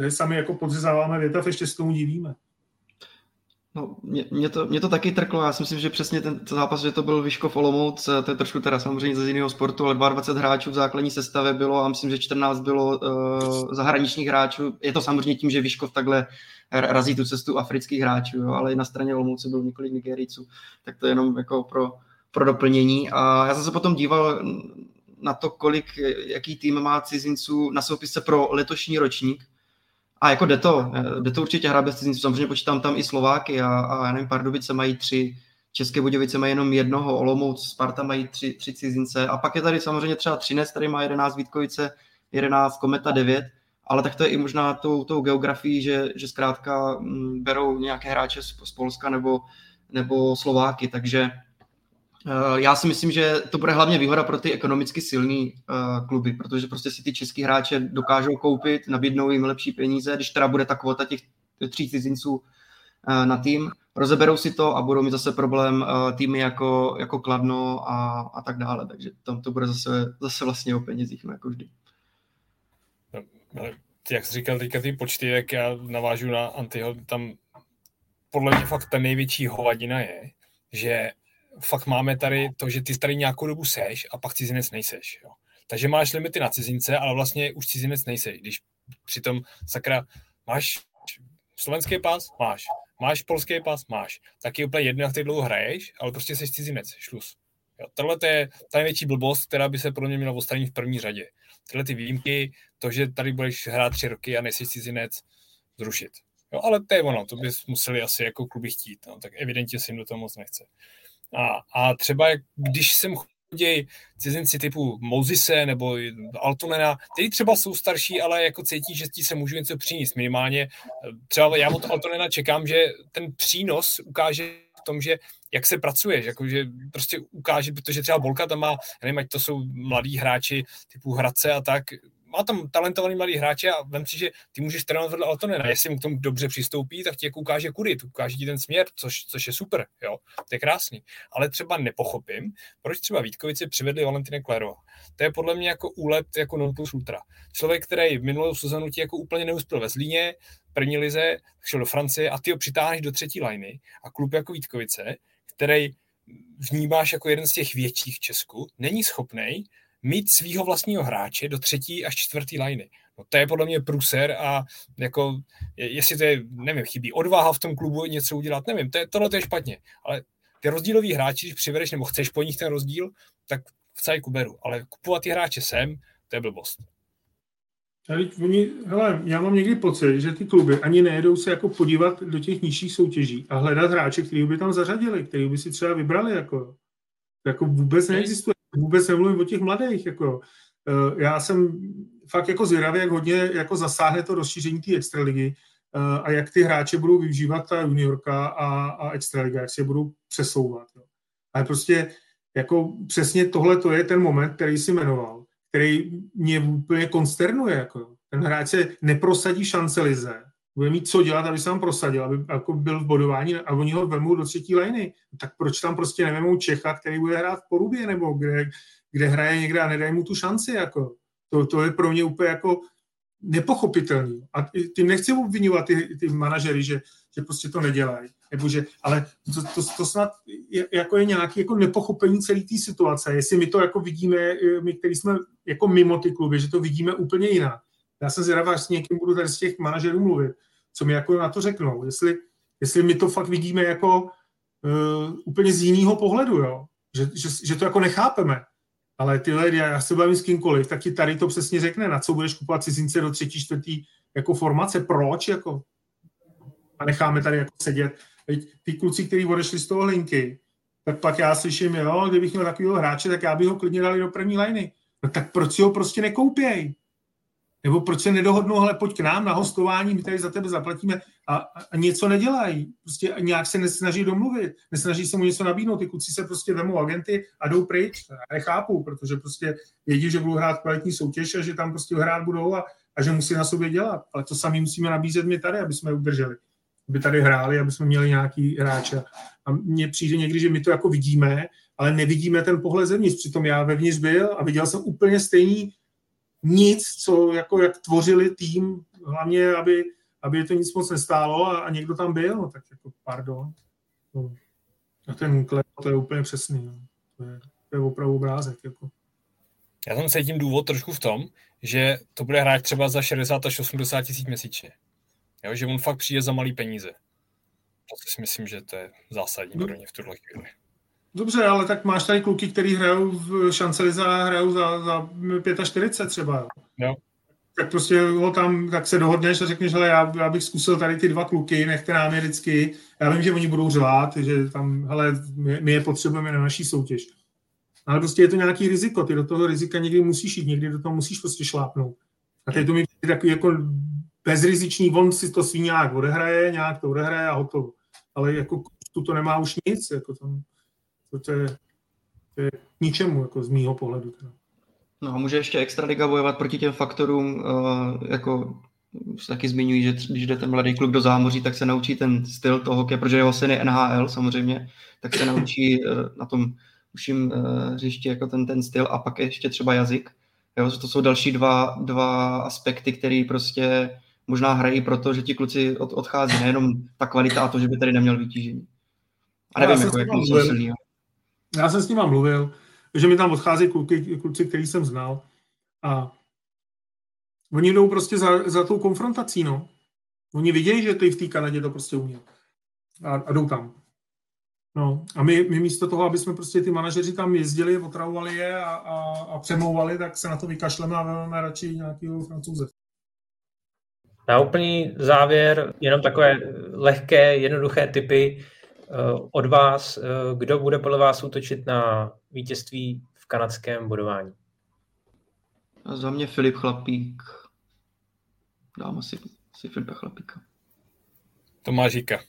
že sami jako podřezáváme větav, ještě s tomu divíme. No, mě, mě, to, mě to taky trklo, já si myslím, že přesně ten zápas, že to byl Vyškov Olomouc, to je trošku teda samozřejmě z jiného sportu, ale 22 hráčů v základní sestavě bylo a myslím, že 14 bylo uh, zahraničních hráčů. Je to samozřejmě tím, že Vyškov takhle razí tu cestu afrických hráčů, jo, ale i na straně Olomouce bylo několik Nigerijců, tak to je jenom jako pro, pro doplnění. A já jsem se potom díval na to, kolik, jaký tým má cizinců na soupisce pro letošní ročník a jako jde to, jde to určitě hrát bez cizinců, samozřejmě počítám tam i Slováky a, a já nevím, Pardubice mají tři, České Budějovice mají jenom jednoho, Olomouc, Sparta mají tři, tři cizince. A pak je tady samozřejmě třeba Třinec, který má 11 Vítkovice, 11 Kometa 9, ale tak to je i možná tou, tou geografií, že, že zkrátka mm, berou nějaké hráče z, z Polska nebo, nebo Slováky, takže Eh, já si myslím, že to bude hlavně výhoda pro ty ekonomicky silný uh, kluby, protože prostě si ty český hráče dokážou koupit, nabídnou jim lepší peníze, když teda bude ta kvota těch tří cizinců uh, na tým, rozeberou si to a budou mít zase problém týmy jako, jako Kladno a, a tak dále, takže tam to bude zase, zase vlastně o penězích, no jako vždy. No, jak jsi říkal teďka ty počty, jak já navážu na Antyho, tam podle mě fakt ta největší hovadina je, že fakt máme tady to, že ty tady nějakou dobu seš a pak cizinec nejseš. Jo. Takže máš limity na cizince, ale vlastně už cizinec nejseš. Když přitom, sakra, máš slovenský pás? Máš. Máš polský pás? Máš. Tak je úplně jedno, jak ty dlouho hraješ, ale prostě jsi cizinec. Šlus. Jo, tohle je ta největší blbost, která by se pro mě měla odstranit v první řadě. Tyhle ty výjimky, to, že tady budeš hrát tři roky a nejsi cizinec, zrušit. Jo, ale to je ono, to bys museli asi jako kluby chtít, no, tak evidentně si jim do toho moc nechce. A, a třeba když jsem chodí cizinci typu Mozise nebo Altonena, kteří třeba jsou starší, ale jako cítí, že ti se můžu něco přinést minimálně. Třeba já od Altonena čekám, že ten přínos ukáže v tom, že jak se pracuje, že prostě ukáže, protože třeba Bolka tam má, nevím, ať to jsou mladí hráči typu Hradce a tak, má tam talentovaný mladý hráče a vem si, že ty můžeš trénovat vedle Altonena. Jestli mu k tomu dobře přistoupí, tak ti jako ukáže kudy, ukáže ti ten směr, což, což je super, jo, to je krásný. Ale třeba nepochopím, proč třeba Vítkovice přivedli Valentine Klerova. To je podle mě jako úlet jako non plus ultra. Člověk, který v minulou sezonu ti jako úplně neuspěl ve Zlíně, první lize, šel do Francie a ty ho přitáhneš do třetí liny a klub jako Vítkovice, který vnímáš jako jeden z těch větších v Česku, není schopný mít svého vlastního hráče do třetí až čtvrtý liney. No to je podle mě pruser a jako, jestli to je, nevím, chybí odvaha v tom klubu něco udělat, nevím, to je, tohle to je špatně, ale ty rozdílový hráči, když přivedeš nebo chceš po nich ten rozdíl, tak v cajku beru, ale kupovat ty hráče sem, to je blbost. Ale oni, hele, já mám někdy pocit, že ty kluby ani nejedou se jako podívat do těch nižších soutěží a hledat hráče, který by tam zařadili, který by si třeba vybrali. Jako, jako vůbec neexistuje vůbec nemluvím o těch mladých. Jako, uh, já jsem fakt jako zvědavý, jak hodně jako zasáhne to rozšíření té extraligy uh, a jak ty hráče budou využívat ta juniorka a, a extraliga, jak se budou přesouvat. Jo. Ale prostě jako přesně tohle to je ten moment, který si jmenoval, který mě úplně konsternuje. Jako. Ten hráč se neprosadí šance lize, bude mít co dělat, aby se tam prosadil, aby jako byl v bodování a oni ho vemou do třetí liny. Tak proč tam prostě nevemou Čecha, který bude hrát v Porubě nebo kde, kde hraje někde a nedají mu tu šanci. Jako. To, to je pro mě úplně jako nepochopitelný. A tím nechci obvinovat ty, ty manažery, že, že prostě to nedělají. Nebo že, ale to, to, to snad je, jako je nějaké jako nepochopení celé té situace. Jestli my to jako vidíme, my, který jsme jako mimo ty kluby, že to vidíme úplně jinak. Já jsem zvědavá, až s někým budu tady z těch manažerů mluvit, co mi jako na to řeknou. Jestli, jestli my to fakt vidíme jako uh, úplně z jiného pohledu, jo? Že, že, že, to jako nechápeme. Ale ty lidi, já se bavím s kýmkoliv, tak ti tady to přesně řekne, na co budeš kupovat cizince do třetí, čtvrtý jako formace, proč jako. A necháme tady jako sedět. Teď ty kluci, kteří odešli z toho linky, tak pak já slyším, jo, kdybych měl takového hráče, tak já bych ho klidně dali do první liny. No tak proč si ho prostě nekoupěj? Nebo proč se nedohodnou, ale pojď k nám na hostování, my tady za tebe zaplatíme a, a něco nedělají. Prostě nějak se nesnaží domluvit, nesnaží se mu něco nabídnout. Ty kluci se prostě vemou agenty a jdou pryč. Já nechápu, protože prostě vědí, že budou hrát kvalitní soutěž a že tam prostě hrát budou a, a že musí na sobě dělat. Ale to sami musíme nabízet my tady, aby jsme je udrželi. Aby tady hráli, aby jsme měli nějaký hráče. A mně přijde někdy, že my to jako vidíme, ale nevidíme ten pohled zevnitř. Přitom já vevnitř byl a viděl jsem úplně stejný nic, co jako jak tvořili tým, hlavně, aby, aby to nic moc nestálo a, a někdo tam byl, no, tak jako pardon. No. A ten klep, to je úplně přesný. No. To, je, to je opravdu obrázek. Jako. Já tam cítím důvod trošku v tom, že to bude hrát třeba za 60 až 80 tisíc měsíčně. Jo, že on fakt přijde za malý peníze. To si myslím, že to je zásadní pro ně v tuhle chvíli. Dobře, ale tak máš tady kluky, který hrajou v Šancelize a hrajou za, za 45 třeba. Jo. Tak prostě ho tam, tak se dohodneš a řekneš, že já, já bych zkusil tady ty dva kluky, nechte nám je vždycky. Já vím, že oni budou řvát, že tam, hele, my, my je potřebujeme na naší soutěž. Ale prostě je to nějaký riziko, ty do toho rizika někdy musíš jít, někdy do toho musíš prostě šlápnout. A teď to mi takový jako bezriziční, on si to svý nějak odehraje, nějak to odehraje a hotovo. Ale jako tu to nemá už nic, jako tam, to, to, je, to je k ničemu, jako z mýho pohledu. Teda. No a může ještě Extraliga bojovat proti těm faktorům, uh, jako se taky zmiňují, že když jde ten mladý kluk do zámoří, tak se naučí ten styl toho hokeje, protože jeho syn je NHL samozřejmě, tak se naučí uh, na tom uším uh, hřišti jako ten, ten styl a pak ještě třeba jazyk. Jo, to jsou další dva, dva aspekty, které prostě možná hrají proto, že ti kluci od, odchází, nejenom ta kvalita a to, že by tady neměl vytížení. A nevím, jako, jak jsou silný. Já jsem s ním mluvil, že mi tam odchází kluky, kluci, který jsem znal a oni jdou prostě za, za tou konfrontací, no. Oni vidějí, že ty v té Kanadě to prostě umí. A, a jdou tam. No, a my, my místo toho, aby jsme prostě ty manažeři tam jezdili, otravovali je a, a, a přemlouvali, tak se na to vykašleme a vezmeme radši nějakého francouze. Na úplný závěr jenom takové lehké, jednoduché typy od vás. Eh, kdo bude podle vás útočit na vítězství v kanadském bodování? A za mě Filip Chlapík. Dám asi, asi Filipa Chlapíka. Tomáš Žíka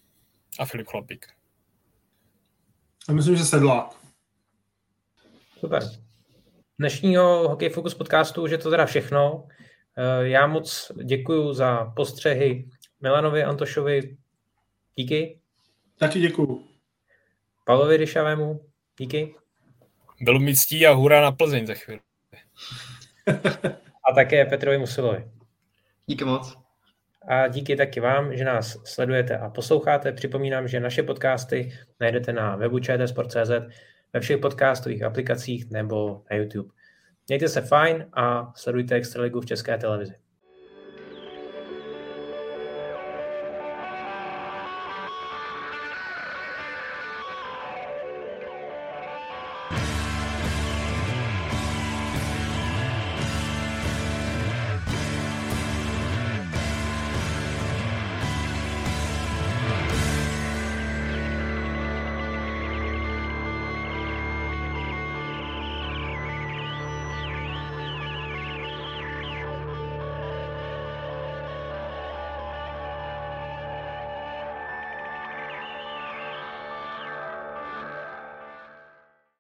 a Filip Chlapík. Já myslím, že sedlák. Super. Dnešního Hokej Focus podcastu už je to teda všechno. Eh, já moc děkuji za postřehy Milanovi Antošovi. Díky. Taky děkuji. Pavlovi Ryšavému. Díky. Bylo mi ctí a hurá na Plzeň za chvíli. a také Petrovi Musilovi. Díky moc. A díky taky vám, že nás sledujete a posloucháte. Připomínám, že naše podcasty najdete na webu čtsport.cz, ve všech podcastových aplikacích nebo na YouTube. Mějte se fajn a sledujte Extraligu v České televizi.